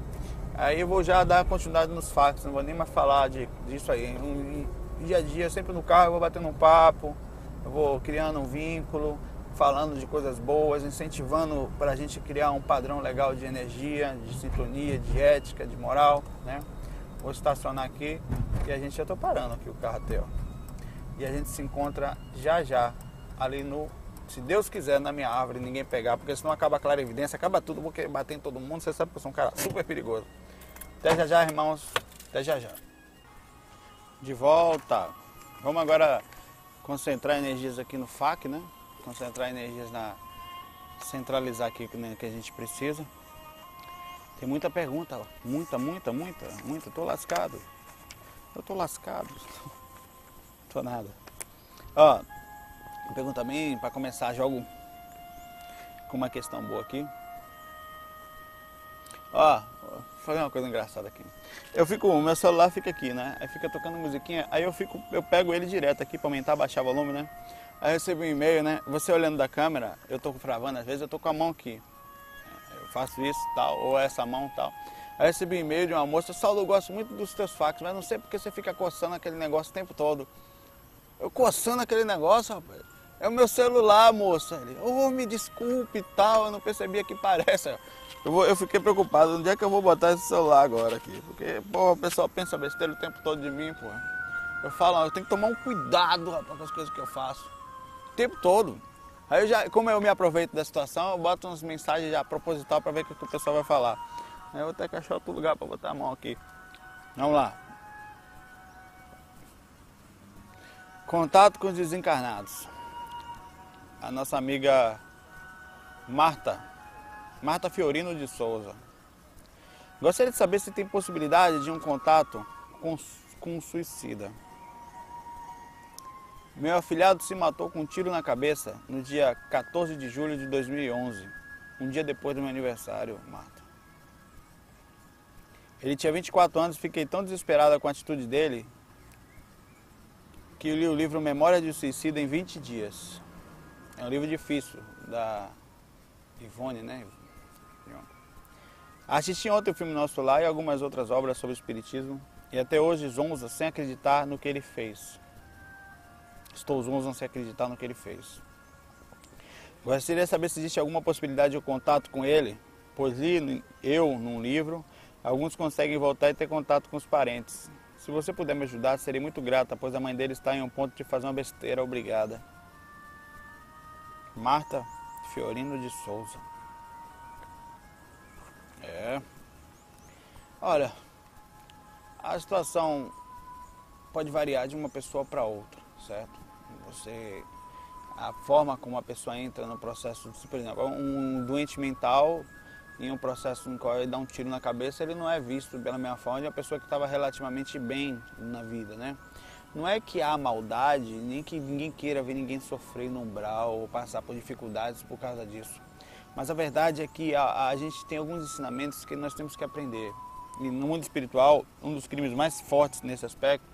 aí eu vou já dar continuidade nos fatos, não vou nem mais falar de, disso aí. Um, dia a dia, sempre no carro, eu vou batendo um papo, eu vou criando um vínculo, falando de coisas boas, incentivando para a gente criar um padrão legal de energia, de sintonia, de ética, de moral, né? Vou estacionar aqui e a gente já estou parando aqui o carro até, ó. E a gente se encontra já já ali no, se Deus quiser, na minha árvore, ninguém pegar, porque senão acaba a clara evidência, acaba tudo, vou bater em todo mundo, você sabe que eu sou um cara super perigoso. Até já já, irmãos. Até já já. De volta. Vamos agora concentrar energias aqui no FAC, né? Concentrar energias na. Centralizar aqui né, que a gente precisa. Tem muita pergunta, muita, muita, muita, muita. Tô lascado. Eu tô lascado. Tô nada. Ó, pergunta também, para começar, jogo com uma questão boa aqui. Ó, vou fazer uma coisa engraçada aqui. Eu fico, o meu celular fica aqui, né? Aí fica tocando musiquinha, aí eu fico, eu pego ele direto aqui para aumentar, baixar o volume, né? Aí eu um e-mail, né? Você olhando da câmera, eu tô gravando, às vezes eu tô com a mão aqui faço isso tal, ou essa mão tal. Aí recebi um e-mail de uma moça, Saulo, eu gosto muito dos teus fax, mas não sei porque você fica coçando aquele negócio o tempo todo. Eu coçando aquele negócio, rapaz. É o meu celular, moça. Ele, oh, me desculpe e tal, eu não percebia que parece. Eu, vou, eu fiquei preocupado, onde é que eu vou botar esse celular agora aqui? Porque, pô, o pessoal pensa besteira o tempo todo de mim, pô. Eu falo, eu tenho que tomar um cuidado, rapaz, com as coisas que eu faço. Tempo todo. Aí eu já, como eu me aproveito da situação, eu boto umas mensagens já proposital para ver o que, o pessoal vai falar. Aí eu vou ter que achar outro lugar para botar a mão aqui. Vamos lá. Contato com os desencarnados. A nossa amiga Marta, Marta Fiorino de Souza. Gostaria de saber se tem possibilidade de um contato com, com um suicida. Meu afilhado se matou com um tiro na cabeça no dia 14 de julho de 2011, um dia depois do meu aniversário, Marta. Ele tinha 24 anos e fiquei tão desesperada com a atitude dele que li o livro Memória de Suicida em 20 dias. É um livro difícil, da Ivone, né? Assisti ontem o filme Nosso Lar e algumas outras obras sobre o Espiritismo e até hoje zonza sem acreditar no que ele fez. Estou zonzo sem acreditar no que ele fez. Gostaria de saber se existe alguma possibilidade de contato com ele, pois li eu num livro, alguns conseguem voltar e ter contato com os parentes. Se você puder me ajudar, serei muito grata, pois a mãe dele está em um ponto de fazer uma besteira. Obrigada. Marta Fiorino de Souza. É. Olha, a situação pode variar de uma pessoa para outra, certo? Você a forma como a pessoa entra no processo, por exemplo, um doente mental em um processo no qual ele dá um tiro na cabeça, ele não é visto pela mesma forma de uma pessoa que estava relativamente bem na vida, né? Não é que há maldade, nem que ninguém queira ver ninguém sofrer no umbral ou passar por dificuldades por causa disso. Mas a verdade é que a, a gente tem alguns ensinamentos que nós temos que aprender. E no mundo espiritual, um dos crimes mais fortes nesse aspecto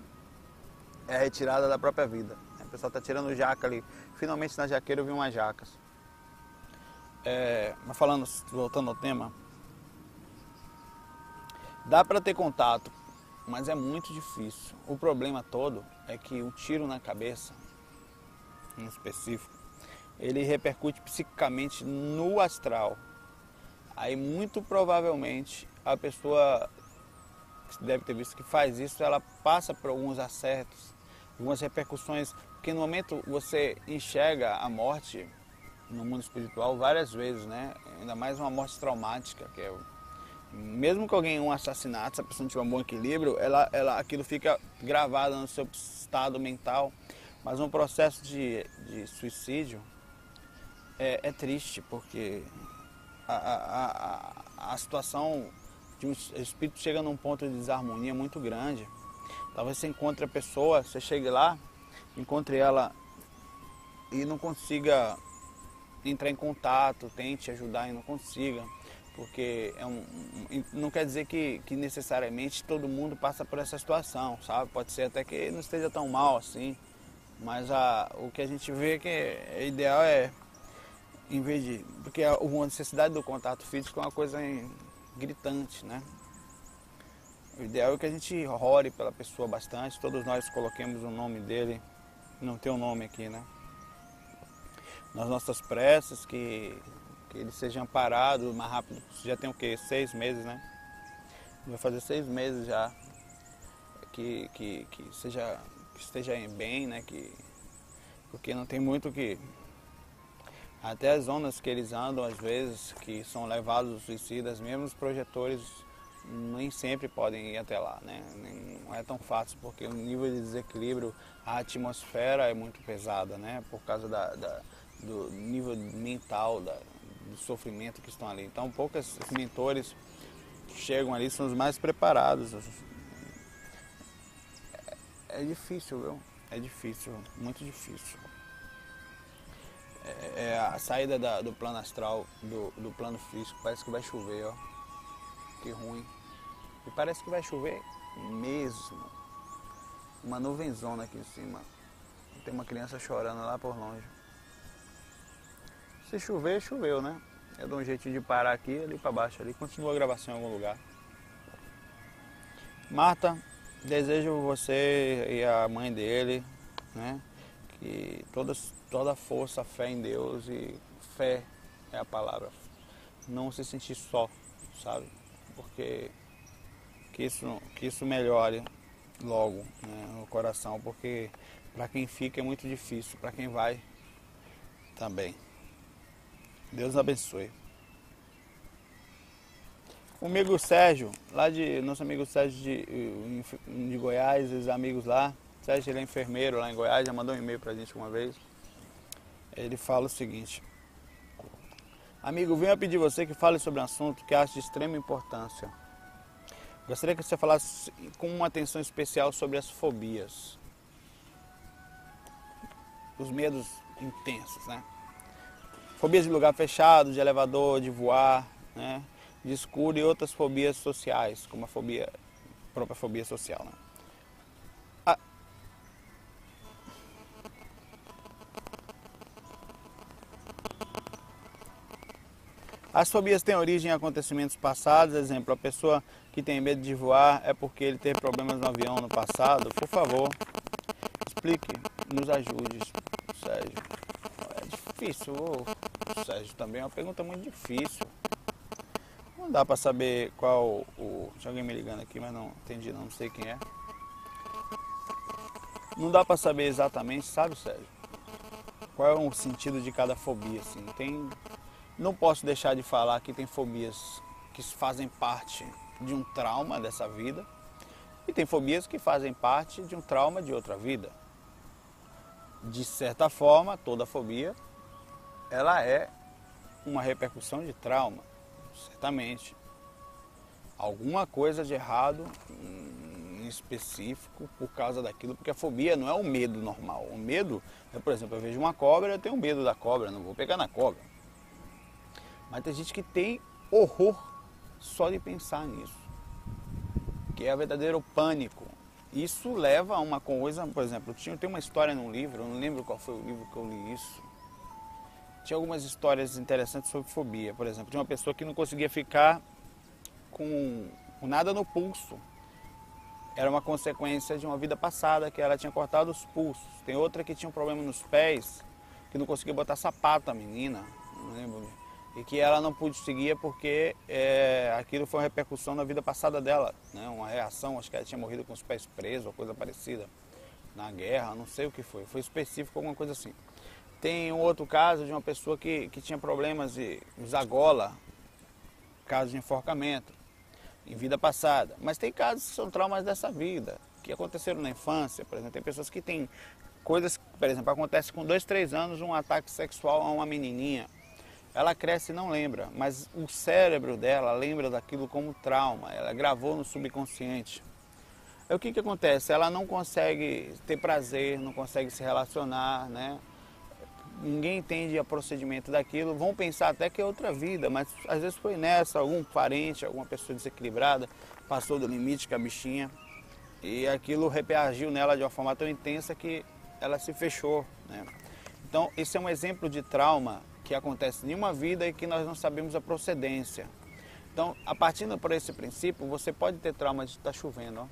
é retirada da própria vida. O pessoal está tirando jaca ali. Finalmente na jaqueira eu vi umas jacas. É, mas falando, voltando ao tema, dá para ter contato, mas é muito difícil. O problema todo é que o tiro na cabeça, em específico, ele repercute psicicamente no astral. Aí muito provavelmente a pessoa que deve ter visto que faz isso, ela passa por alguns acertos, algumas repercussões, porque no momento você enxerga a morte no mundo espiritual várias vezes, né? Ainda mais uma morte traumática, que é mesmo que alguém um assassinato, se a pessoa não tiver um bom equilíbrio, ela, ela, aquilo fica gravado no seu estado mental. Mas um processo de, de suicídio é, é triste, porque a, a, a, a situação de um espírito chega num ponto de desarmonia muito grande. Talvez você encontre a pessoa, você chegue lá, encontre ela e não consiga entrar em contato, tente ajudar e não consiga. Porque é um, não quer dizer que, que necessariamente todo mundo passa por essa situação, sabe? Pode ser até que não esteja tão mal assim. Mas a, o que a gente vê é que é, ideal é, em vez de. Porque a, a necessidade do contato físico é uma coisa gritante, né? O ideal é que a gente ore pela pessoa bastante, todos nós coloquemos o nome dele, não tem o um nome aqui, né? Nas nossas preces, que, que ele seja amparado o mais rápido. Já tem o quê? Seis meses, né? Vai fazer seis meses já. Que, que, que, seja, que esteja bem, né? Que, porque não tem muito que até as zonas que eles andam, às vezes, que são levados os suicidas, mesmo os projetores nem sempre podem ir até lá, né? Não é tão fácil, porque o nível de desequilíbrio, a atmosfera é muito pesada, né? Por causa da, da do nível mental, da, do sofrimento que estão ali. Então, poucos mentores chegam ali, são os mais preparados. É, é difícil, viu? É difícil, muito difícil. É, é, a saída da, do plano astral, do, do plano físico, parece que vai chover, ó. Que ruim. E parece que vai chover mesmo. Uma nuvenzona aqui em cima. Tem uma criança chorando lá por longe. Se chover, choveu, né? Eu dou um jeitinho de parar aqui, ali para baixo, ali. Continua a gravação em algum lugar. Marta, desejo você e a mãe dele, né? Que toda a força, fé em Deus e fé é a palavra. Não se sentir só, sabe? Porque que isso, que isso melhore logo né, no coração, porque para quem fica é muito difícil, para quem vai também. Deus abençoe. O amigo Sérgio, lá de. Nosso amigo Sérgio de, de Goiás, os amigos lá. Sérgio ele é enfermeiro lá em Goiás, já mandou um e-mail pra gente uma vez ele fala o seguinte: Amigo, venho a pedir você que fale sobre um assunto que acho de extrema importância. Gostaria que você falasse com uma atenção especial sobre as fobias. Os medos intensos, né? Fobias de lugar fechado, de elevador, de voar, né? de escuro e outras fobias sociais, como a fobia, a própria fobia social. Né? As fobias têm origem em acontecimentos passados, exemplo, a pessoa que tem medo de voar é porque ele teve problemas no avião no passado. Por favor, explique, nos ajude, Sérgio. É difícil, Sérgio, também é uma pergunta muito difícil. Não dá para saber qual o. Tinha alguém me ligando aqui, mas não entendi, não, não sei quem é. Não dá para saber exatamente, sabe, Sérgio? Qual é o sentido de cada fobia, assim. Tem não posso deixar de falar que tem fobias que fazem parte de um trauma dessa vida e tem fobias que fazem parte de um trauma de outra vida. De certa forma, toda fobia ela é uma repercussão de trauma, certamente. Alguma coisa de errado em específico por causa daquilo, porque a fobia não é o medo normal. O medo é, por exemplo, eu vejo uma cobra, eu tenho medo da cobra, não vou pegar na cobra. Mas tem gente que tem horror só de pensar nisso. Que é verdadeiro pânico. isso leva a uma coisa, por exemplo, tinha, tem uma história num livro, eu não lembro qual foi o livro que eu li isso. Tinha algumas histórias interessantes sobre fobia, por exemplo, de uma pessoa que não conseguia ficar com, com nada no pulso. Era uma consequência de uma vida passada que ela tinha cortado os pulsos. Tem outra que tinha um problema nos pés, que não conseguia botar sapato a menina, não lembro. E que ela não pôde seguir porque é, aquilo foi uma repercussão na vida passada dela, né? uma reação, acho que ela tinha morrido com os pés presos ou coisa parecida, na guerra, não sei o que foi, foi específico, alguma coisa assim. Tem um outro caso de uma pessoa que, que tinha problemas de usar gola, caso de enforcamento, em vida passada. Mas tem casos que são traumas dessa vida, que aconteceram na infância, por exemplo. Tem pessoas que têm coisas, por exemplo, acontece com dois, três anos um ataque sexual a uma menininha. Ela cresce e não lembra, mas o cérebro dela lembra daquilo como trauma, ela gravou no subconsciente. Aí o que, que acontece? Ela não consegue ter prazer, não consegue se relacionar, né? ninguém entende o procedimento daquilo, vão pensar até que é outra vida, mas às vezes foi nessa, algum parente, alguma pessoa desequilibrada, passou do limite com a bichinha e aquilo reagiu nela de uma forma tão intensa que ela se fechou. Né? Então, esse é um exemplo de trauma que acontece em uma vida e que nós não sabemos a procedência. Então, a partir por esse princípio, você pode ter trauma de estar tá chovendo. Ó.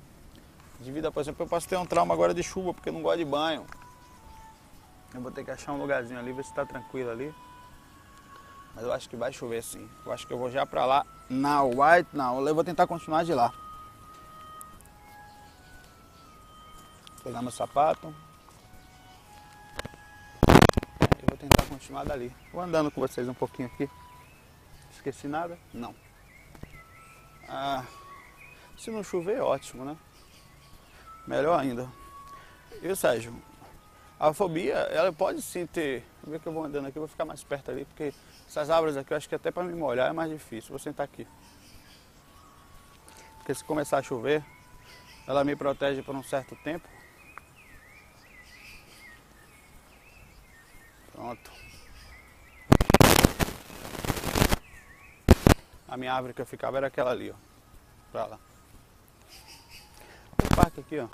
De vida, por exemplo, eu posso ter um trauma agora de chuva porque eu não gosto de banho. Eu vou ter que achar um lugarzinho ali, ver se está tranquilo ali. Mas eu acho que vai chover sim. Eu acho que eu vou já para lá. Na White, não. Eu vou tentar continuar de lá. Pegar meu sapato. Continuar dali. Vou andando com vocês um pouquinho aqui. Esqueci nada? Não. Ah, se não chover, ótimo, né? Melhor ainda. E Sérgio? A fobia, ela pode sim ter. Ver que eu vou andando aqui, vou ficar mais perto ali, porque essas árvores aqui eu acho que até para me molhar é mais difícil. Vou sentar aqui. Porque se começar a chover, ela me protege por um certo tempo. Pronto. A minha árvore que eu ficava era aquela ali, ó. Pra lá. O parque aqui, ó.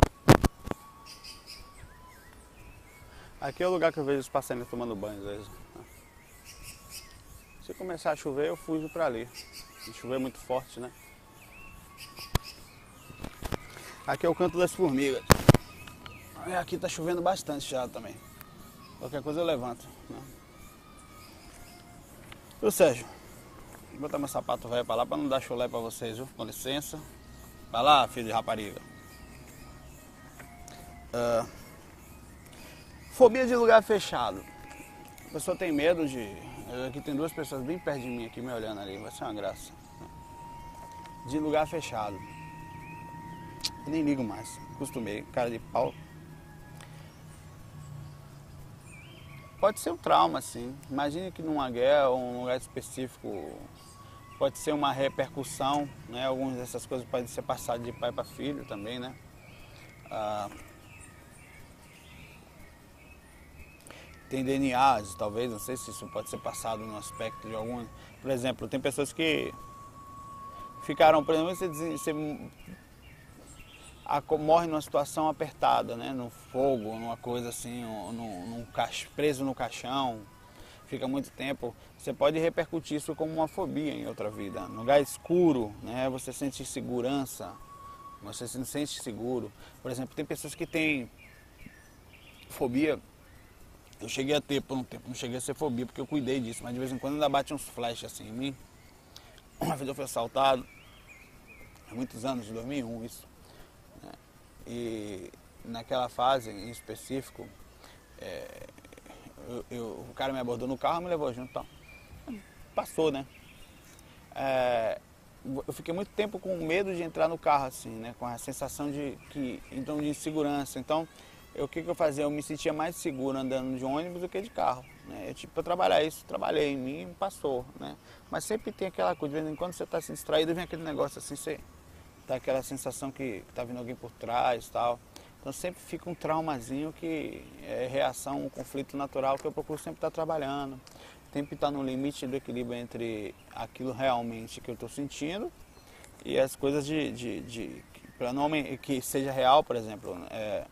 Aqui é o lugar que eu vejo os passarinhos tomando banho às vezes. Se começar a chover, eu fujo para ali. Se chover muito forte, né? Aqui é o canto das formigas. Aqui tá chovendo bastante já também. Qualquer coisa eu levanto. Né? Ô Sérgio, vou botar meu sapato velho pra lá pra não dar chulé pra vocês, viu? Com licença. Vai lá, filho de rapariga. Uh, Fobia de lugar fechado. A pessoa tem medo de. Aqui tem duas pessoas bem perto de mim aqui me olhando ali, vai ser uma graça. De lugar fechado. Eu nem ligo mais. Acostumei, cara de pau. Pode ser um trauma, sim. Imagine que numa guerra um lugar específico pode ser uma repercussão, né? Algumas dessas coisas podem ser passadas de pai para filho também, né? Ah, tem DNAs, talvez, não sei se isso pode ser passado no aspecto de algum. Por exemplo, tem pessoas que ficaram, por exemplo, você, você morre numa situação apertada, né? no fogo, numa coisa assim, preso no caixão, fica muito tempo, você pode repercutir isso como uma fobia em outra vida. No lugar escuro, né? você sente segurança, você se sente seguro. Por exemplo, tem pessoas que têm fobia eu cheguei a ter por um tempo, não cheguei a ser fobia porque eu cuidei disso, mas de vez em quando ainda bate uns flashes assim em mim. Uma vez eu fui assaltado, há muitos anos, em 2001 isso. Né? E naquela fase em específico, é, eu, eu, o cara me abordou no carro me levou junto. Então, passou, né? É, eu fiquei muito tempo com medo de entrar no carro, assim, né? Com a sensação de que então de insegurança. Então, eu, o que, que eu fazia? Eu me sentia mais seguro andando de ônibus do que de carro. Né? Eu, tipo, para trabalhar isso, trabalhei em mim passou. Né? Mas sempre tem aquela coisa, de vez em quando você está assim, distraído, vem aquele negócio assim, você tá aquela sensação que está vindo alguém por trás tal. Então sempre fica um traumazinho que é reação, um conflito natural que eu procuro sempre estar trabalhando. Sempre estar tá no limite do equilíbrio entre aquilo realmente que eu estou sentindo e as coisas de, de, de para nome que seja real, por exemplo. É,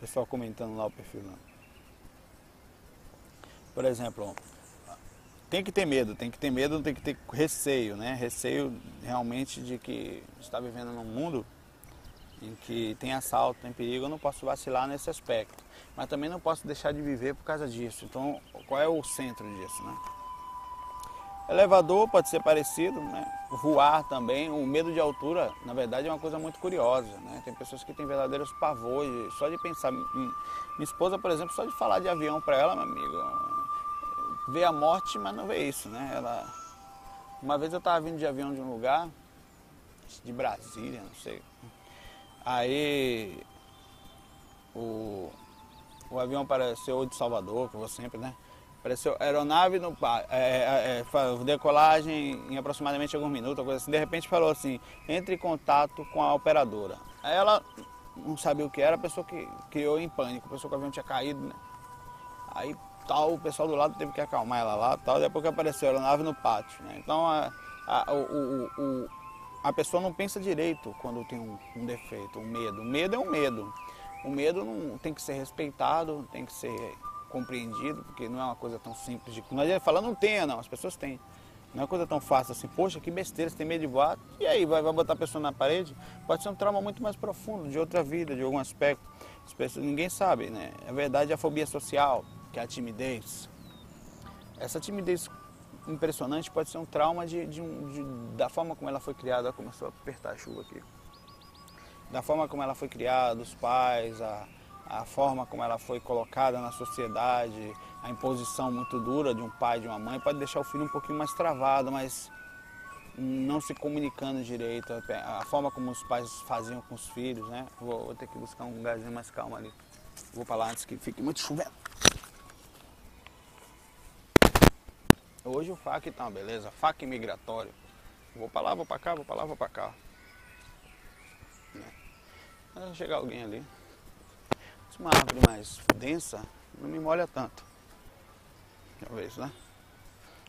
pessoal comentando lá o perfil. Né? Por exemplo, tem que ter medo, tem que ter medo, tem que ter receio, né? Receio realmente de que está vivendo num mundo em que tem assalto, tem perigo, eu não posso vacilar nesse aspecto. Mas também não posso deixar de viver por causa disso. Então, qual é o centro disso, né? Elevador pode ser parecido, né? voar também. O medo de altura, na verdade, é uma coisa muito curiosa. Né? Tem pessoas que têm verdadeiros pavores, só de pensar. Minha esposa, por exemplo, só de falar de avião para ela, meu amigo, vê a morte, mas não vê isso. Né? Ela... Uma vez eu estava vindo de avião de um lugar, de Brasília, não sei. Aí o, o avião apareceu de Salvador, que eu vou sempre, né? Apareceu aeronave no é, é, é, decolagem em aproximadamente alguns minutos, coisa assim. De repente falou assim, entre em contato com a operadora. Aí ela não sabia o que era, a pessoa que criou em pânico, a pessoa que o avião tinha caído, né? Aí tal, o pessoal do lado teve que acalmar ela lá, tal, depois que apareceu a aeronave no pátio, né? Então a, a, o, o, a pessoa não pensa direito quando tem um, um defeito, um medo. O medo é um medo. O medo não tem que ser respeitado, tem que ser compreendido, porque não é uma coisa tão simples de. Não adianta falar, não tenha, não, as pessoas têm. Não é uma coisa tão fácil assim, poxa, que besteira, você tem medo de voar. E aí, vai, vai botar a pessoa na parede? Pode ser um trauma muito mais profundo, de outra vida, de algum aspecto. As pessoas, ninguém sabe, né? A verdade é a fobia social, que é a timidez. Essa timidez impressionante pode ser um trauma de, de, de da forma como ela foi criada. Começou a apertar a chuva aqui. Da forma como ela foi criada, os pais, a, a forma como ela foi colocada na sociedade, a imposição muito dura de um pai e de uma mãe pode deixar o filho um pouquinho mais travado, mas não se comunicando direito, a forma como os pais faziam com os filhos, né? Vou, vou ter que buscar um lugarzinho mais calmo ali. Vou lá antes que fique muito chovendo. Hoje o FAC tá uma beleza, FAC migratório. Vou para lá, vou para cá, vou para lá, vou para cá. Vai chegar alguém ali uma árvore mais densa, não me molha tanto. Talvez, né?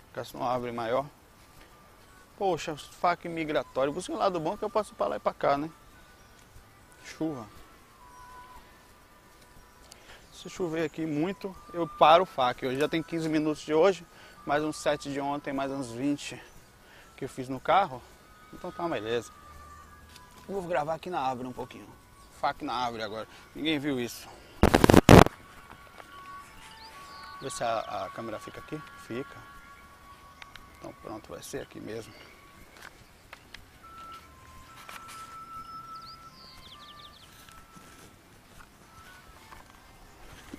Ficasse uma árvore maior. Poxa, faca migratório. Busca um lado bom que eu posso ir pra lá e pra cá, né? Chuva. Se chover aqui muito, eu paro o faca. Hoje já tem 15 minutos de hoje, mais uns 7 de ontem, mais uns 20 que eu fiz no carro. Então tá uma beleza. vou gravar aqui na árvore um pouquinho. Faca na árvore agora. Ninguém viu isso. Ver se a, a câmera fica aqui. Fica. Então pronto, vai ser aqui mesmo.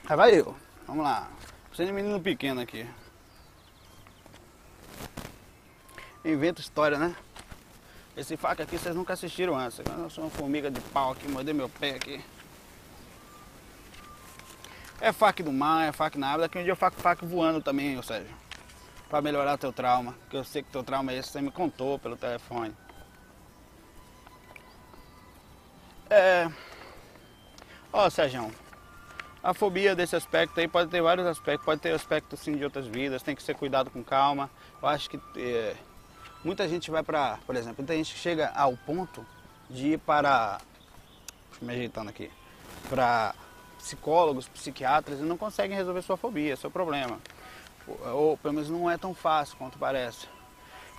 Aí vai eu. Vamos lá. Você é menino pequeno aqui. Inventa história, né? Esse faca aqui vocês nunca assistiram antes. Eu sou uma formiga de pau aqui, mordei meu pé aqui. É faca do mar, é faca na água. Daqui um dia eu faço faca voando também, ou seja, para melhorar teu trauma. Porque eu sei que teu trauma é esse, você me contou pelo telefone. É. Ó, Sérgio, a fobia desse aspecto aí pode ter vários aspectos, pode ter aspectos sim de outras vidas, tem que ser cuidado com calma. Eu acho que é, muita gente vai para, por exemplo, muita gente chega ao ponto de ir para. Deixa eu me ajeitando aqui. Para psicólogos, psiquiatras e não conseguem resolver sua fobia, seu problema. Ou pelo menos não é tão fácil quanto parece.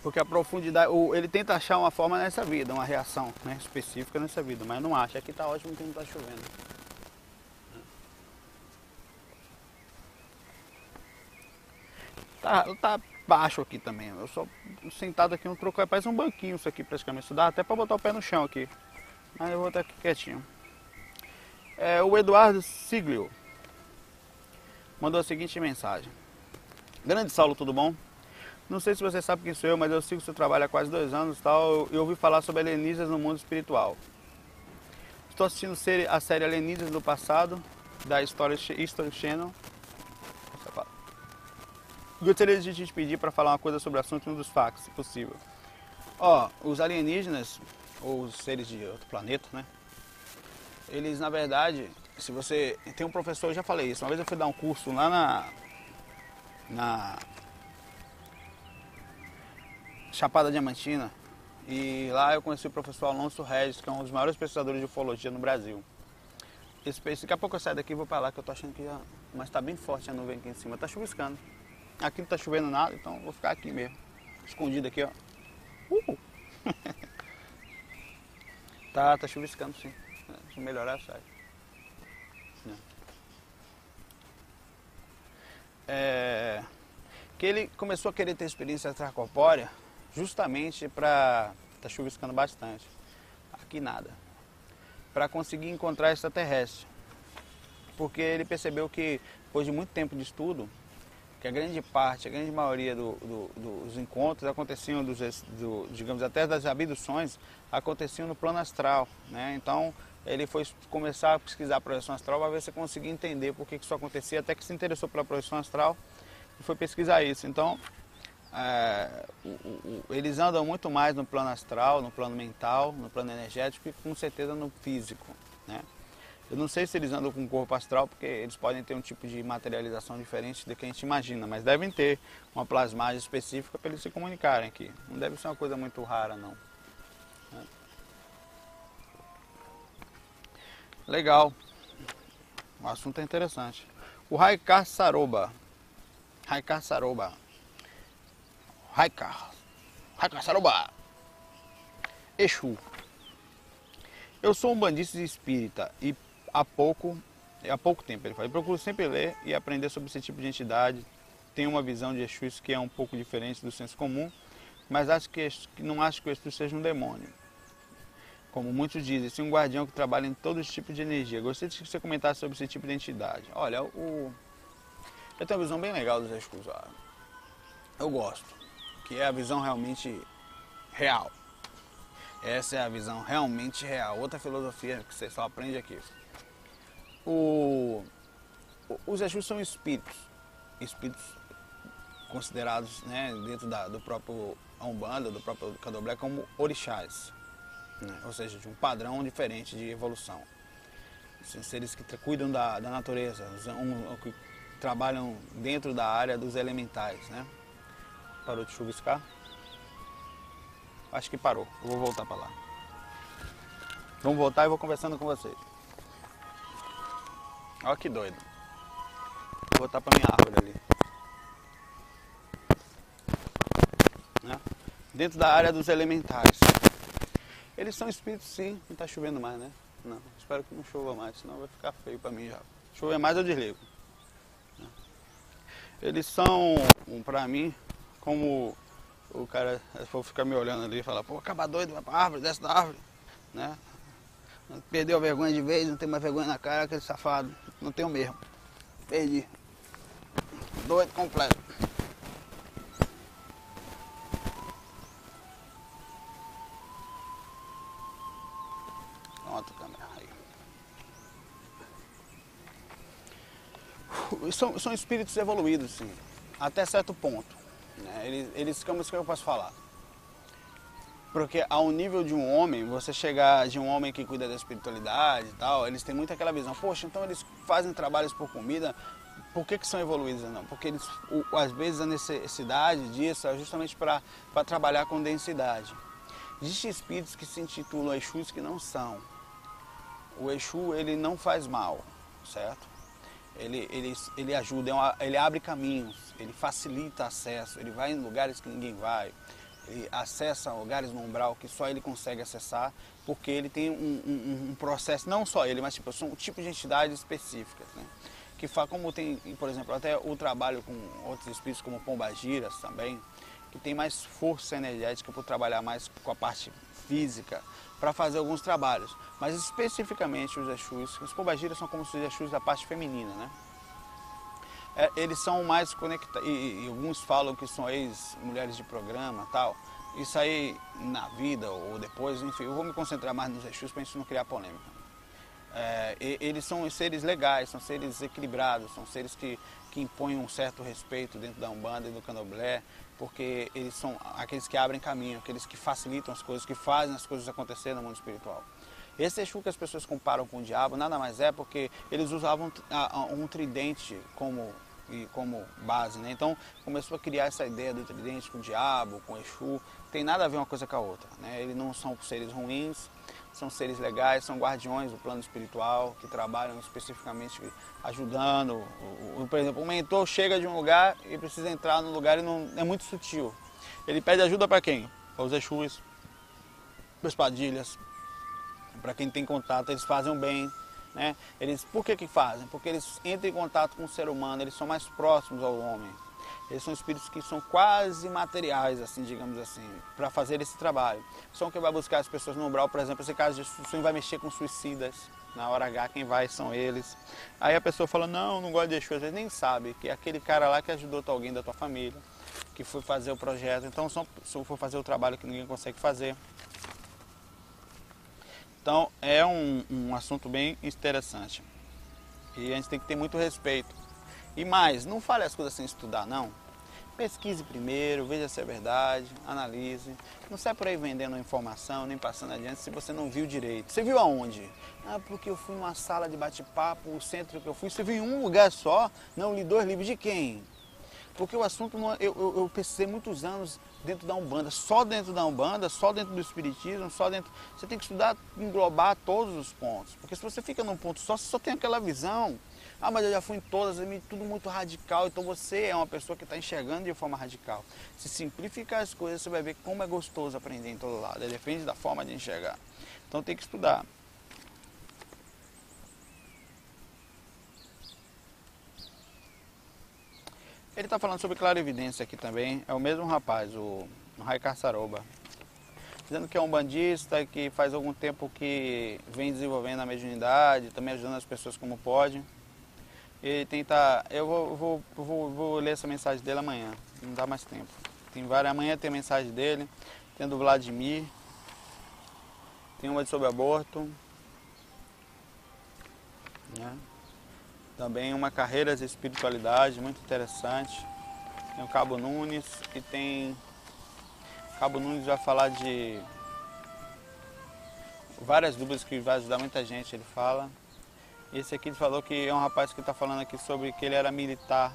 Porque a profundidade, ele tenta achar uma forma nessa vida, uma reação né, específica nessa vida, mas não acha. Aqui está ótimo que não está chovendo. Tá, tá baixo aqui também. Eu só sentado aqui no troco, é parece um banquinho isso aqui praticamente. Isso dá até para botar o pé no chão aqui. Mas eu vou estar aqui quietinho. É, o Eduardo Siglio mandou a seguinte mensagem. Grande Saulo, tudo bom? Não sei se você sabe quem sou eu, mas eu sigo seu trabalho há quase dois anos tal, e ouvi falar sobre alienígenas no mundo espiritual. Estou assistindo a série Alienígenas do Passado, da History, Channel. Gostaria de te pedir para falar uma coisa sobre o assunto um dos fatos, se possível. Ó, os alienígenas, ou os seres de outro planeta, né? eles na verdade, se você. Tem um professor, eu já falei isso, uma vez eu fui dar um curso lá na. Na. Chapada Diamantina, E lá eu conheci o professor Alonso Regis, que é um dos maiores pesquisadores de ufologia no Brasil. Esse peixe, daqui a pouco eu saio daqui e vou pra lá, que eu tô achando que já. Mas tá bem forte a nuvem aqui em cima, tá chuviscando. Aqui não tá chovendo nada, então vou ficar aqui mesmo. Escondido aqui, ó. Uh! tá, tá chuviscando sim. Se melhorar, sai. É, que ele começou a querer ter experiência extracorpórea justamente para. tá chuviscando bastante. Aqui nada. Para conseguir encontrar extraterrestre. Porque ele percebeu que, depois de muito tempo de estudo, que a grande parte, a grande maioria do, do, dos encontros aconteciam, dos, do, digamos, até das abduções, aconteciam no plano astral. Né? Então, ele foi começar a pesquisar a projeção astral para ver se conseguia entender por que isso acontecia, até que se interessou pela projeção astral e foi pesquisar isso. Então, é, o, o, eles andam muito mais no plano astral, no plano mental, no plano energético e com certeza no físico. Né? Eu não sei se eles andam com corpo astral, porque eles podem ter um tipo de materialização diferente do que a gente imagina, mas devem ter uma plasmagem específica para eles se comunicarem aqui. Não deve ser uma coisa muito rara, não. Legal. O assunto é interessante. O Raikar Saroba. Raikar Saroba Raikar. Raikar Saruba. Exu. Eu sou um bandista espírita e há pouco, há pouco tempo ele fala, eu procuro sempre ler e aprender sobre esse tipo de entidade. Tenho uma visão de Exu que é um pouco diferente do senso comum, mas acho que, não acho que o Exu seja um demônio. Como muitos dizem, sim um guardião que trabalha em todos os tipos de energia. Gostaria de que você comentasse sobre esse tipo de entidade. Olha, o... eu tenho uma visão bem legal dos Exus. Eu gosto que é a visão realmente real. Essa é a visão realmente real. Outra filosofia que você só aprende aqui. O, os Exus são espíritos, espíritos considerados né, dentro da, do próprio Umbanda, do próprio Candomblé, como orixás. Né? Ou seja, de um padrão diferente de evolução. São seres que cuidam da, da natureza, um, que trabalham dentro da área dos elementais. Né? Parou de chuviscar? Acho que parou. Eu vou voltar para lá. Vamos voltar e vou conversando com vocês. Olha que doido. Vou voltar para minha árvore ali. Né? Dentro da área dos elementais. Eles são espíritos sim, não está chovendo mais, né? Não, espero que não chova mais, senão vai ficar feio para mim já. Chover mais eu desligo. Né? Eles são, para mim, como o cara for ficar me olhando ali e falar, pô, acaba doido, vai pra árvore, desce da árvore, né? Perdeu a vergonha de vez, não tem mais vergonha na cara, aquele safado. Não tenho mesmo. Perdi. Doido completo. Pronto, câmera. Aí. São, são espíritos evoluídos, sim. Até certo ponto. Né? Eles, eles, como que eu posso falar? Porque ao nível de um homem, você chegar de um homem que cuida da espiritualidade e tal, eles têm muito aquela visão, poxa, então eles fazem trabalhos por comida, por que, que são evoluídos? Não, porque eles, o, às vezes a necessidade disso é justamente para trabalhar com densidade. Existem espíritos que se intitulam Exus que não são. O Exu, ele não faz mal, certo? ele, ele, ele ajuda, é ele abre caminhos, ele facilita acesso, ele vai em lugares que ninguém vai, acessa lugares no umbral que só ele consegue acessar, porque ele tem um, um, um processo, não só ele, mas tipo, são um tipo de entidades específicas, né? Que fa, como tem, por exemplo, até o trabalho com outros espíritos como pombagiras também, que tem mais força energética por trabalhar mais com a parte física, para fazer alguns trabalhos. Mas especificamente os Exus, os Pombagiras são como os Exus da parte feminina, né? É, eles são mais conectados, e, e, alguns falam que são ex-mulheres de programa tal. Isso aí na vida ou depois, enfim, eu vou me concentrar mais nos Exus para gente não criar polêmica. É, eles são seres legais, são seres equilibrados, são seres que, que impõem um certo respeito dentro da Umbanda e do Candomblé, porque eles são aqueles que abrem caminho, aqueles que facilitam as coisas, que fazem as coisas acontecer no mundo espiritual. Esse Exu que as pessoas comparam com o diabo nada mais é porque eles usavam um tridente como e como base, né? Então começou a criar essa ideia do tridente com o diabo, com o Exu, tem nada a ver uma coisa com a outra, né? Eles não são seres ruins, são seres legais, são guardiões do plano espiritual que trabalham especificamente ajudando. Por exemplo, o mentor chega de um lugar e precisa entrar no lugar e não é muito sutil. Ele pede ajuda para quem? Para os Exus, para as padilhas, para quem tem contato, eles fazem o bem, né? Eles, por que, que fazem? Porque eles entram em contato com o ser humano, eles são mais próximos ao homem. Eles são espíritos que são quase materiais, assim, digamos assim, para fazer esse trabalho. São que vai buscar as pessoas no umbral, por exemplo, esse caso de sonho vai mexer com suicidas. Na hora H, quem vai são eles. Aí a pessoa fala, não, não gosto de Exu, às vezes nem sabe que é aquele cara lá que ajudou alguém da tua família, que foi fazer o projeto. Então, só foi fazer o trabalho que ninguém consegue fazer. Então é um, um assunto bem interessante. E a gente tem que ter muito respeito. E mais, não fale as coisas sem estudar, não. Pesquise primeiro, veja se é verdade, analise. Não sai por aí vendendo informação, nem passando adiante se você não viu direito. Você viu aonde? Ah, porque eu fui numa sala de bate-papo, o centro que eu fui, você viu em um lugar só? Não, li dois livros de quem? Porque o assunto, é, eu, eu, eu muitos anos dentro da Umbanda, só dentro da Umbanda, só dentro do Espiritismo, só dentro. Você tem que estudar, englobar todos os pontos. Porque se você fica num ponto só, você só tem aquela visão. Ah, mas eu já fui em todas, é tudo muito radical. Então você é uma pessoa que está enxergando de forma radical. Se simplificar as coisas, você vai ver como é gostoso aprender em todo lado. Depende da forma de enxergar. Então tem que estudar. Ele está falando sobre clarividência aqui também. É o mesmo rapaz, o, Rai Carçaroba. Dizendo que é um bandista, que faz algum tempo que vem desenvolvendo a mediunidade, também ajudando as pessoas como pode. E tenta. Eu vou, vou, vou, vou ler essa mensagem dele amanhã. Não dá mais tempo. Tem várias. Amanhã tem mensagem dele. Tem do Vladimir. Tem uma sobre aborto. Né? Também uma carreira de espiritualidade muito interessante. Tem o Cabo Nunes e tem. O Cabo Nunes vai falar de várias dúvidas que vai ajudar muita gente, ele fala. Esse aqui falou que é um rapaz que está falando aqui sobre que ele era militar,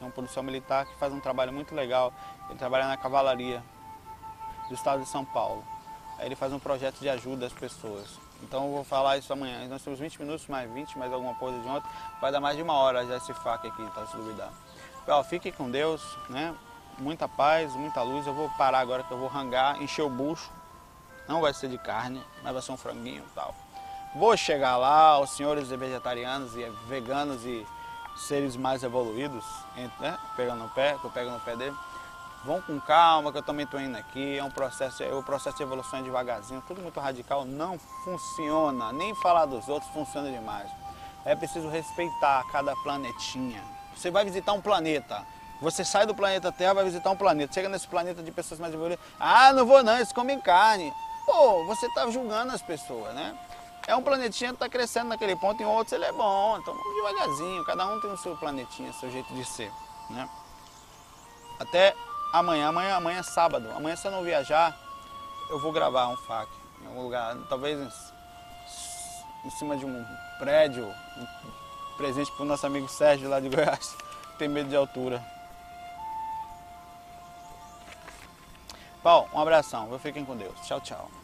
é um policial militar que faz um trabalho muito legal. Ele trabalha na cavalaria do estado de São Paulo. Aí ele faz um projeto de ajuda às pessoas. Então eu vou falar isso amanhã. Nós temos 20 minutos, mais 20, mais alguma coisa de ontem. Vai dar mais de uma hora já esse fac aqui, tá? Se duvidar. Pessoal, fique com Deus, né? Muita paz, muita luz. Eu vou parar agora que eu vou rangar, encher o bucho. Não vai ser de carne, mas vai ser um franguinho e tal. Vou chegar lá, os senhores vegetarianos e veganos e seres mais evoluídos, né? Pegando no pé, que eu pego no pé dele vão com calma, que eu também estou indo aqui. É um processo, o processo de evolução é devagarzinho, tudo muito radical, não funciona. Nem falar dos outros funciona demais. É preciso respeitar cada planetinha. Você vai visitar um planeta. Você sai do planeta Terra, vai visitar um planeta. Chega nesse planeta de pessoas mais evoluídas. Ah, não vou não, eles comem carne. Pô, você está julgando as pessoas, né? É um planetinha que está crescendo naquele ponto, em outros ele é bom. Então vamos devagarzinho, cada um tem o seu planetinha, seu jeito de ser. Né? Até amanhã, amanhã, amanhã é sábado. Amanhã se eu não viajar, eu vou gravar um FAQ em algum lugar, talvez em, cima de um prédio, um presente para o nosso amigo Sérgio lá de Goiás, que tem medo de altura. Bom, um abração, fiquem com Deus. Tchau, tchau.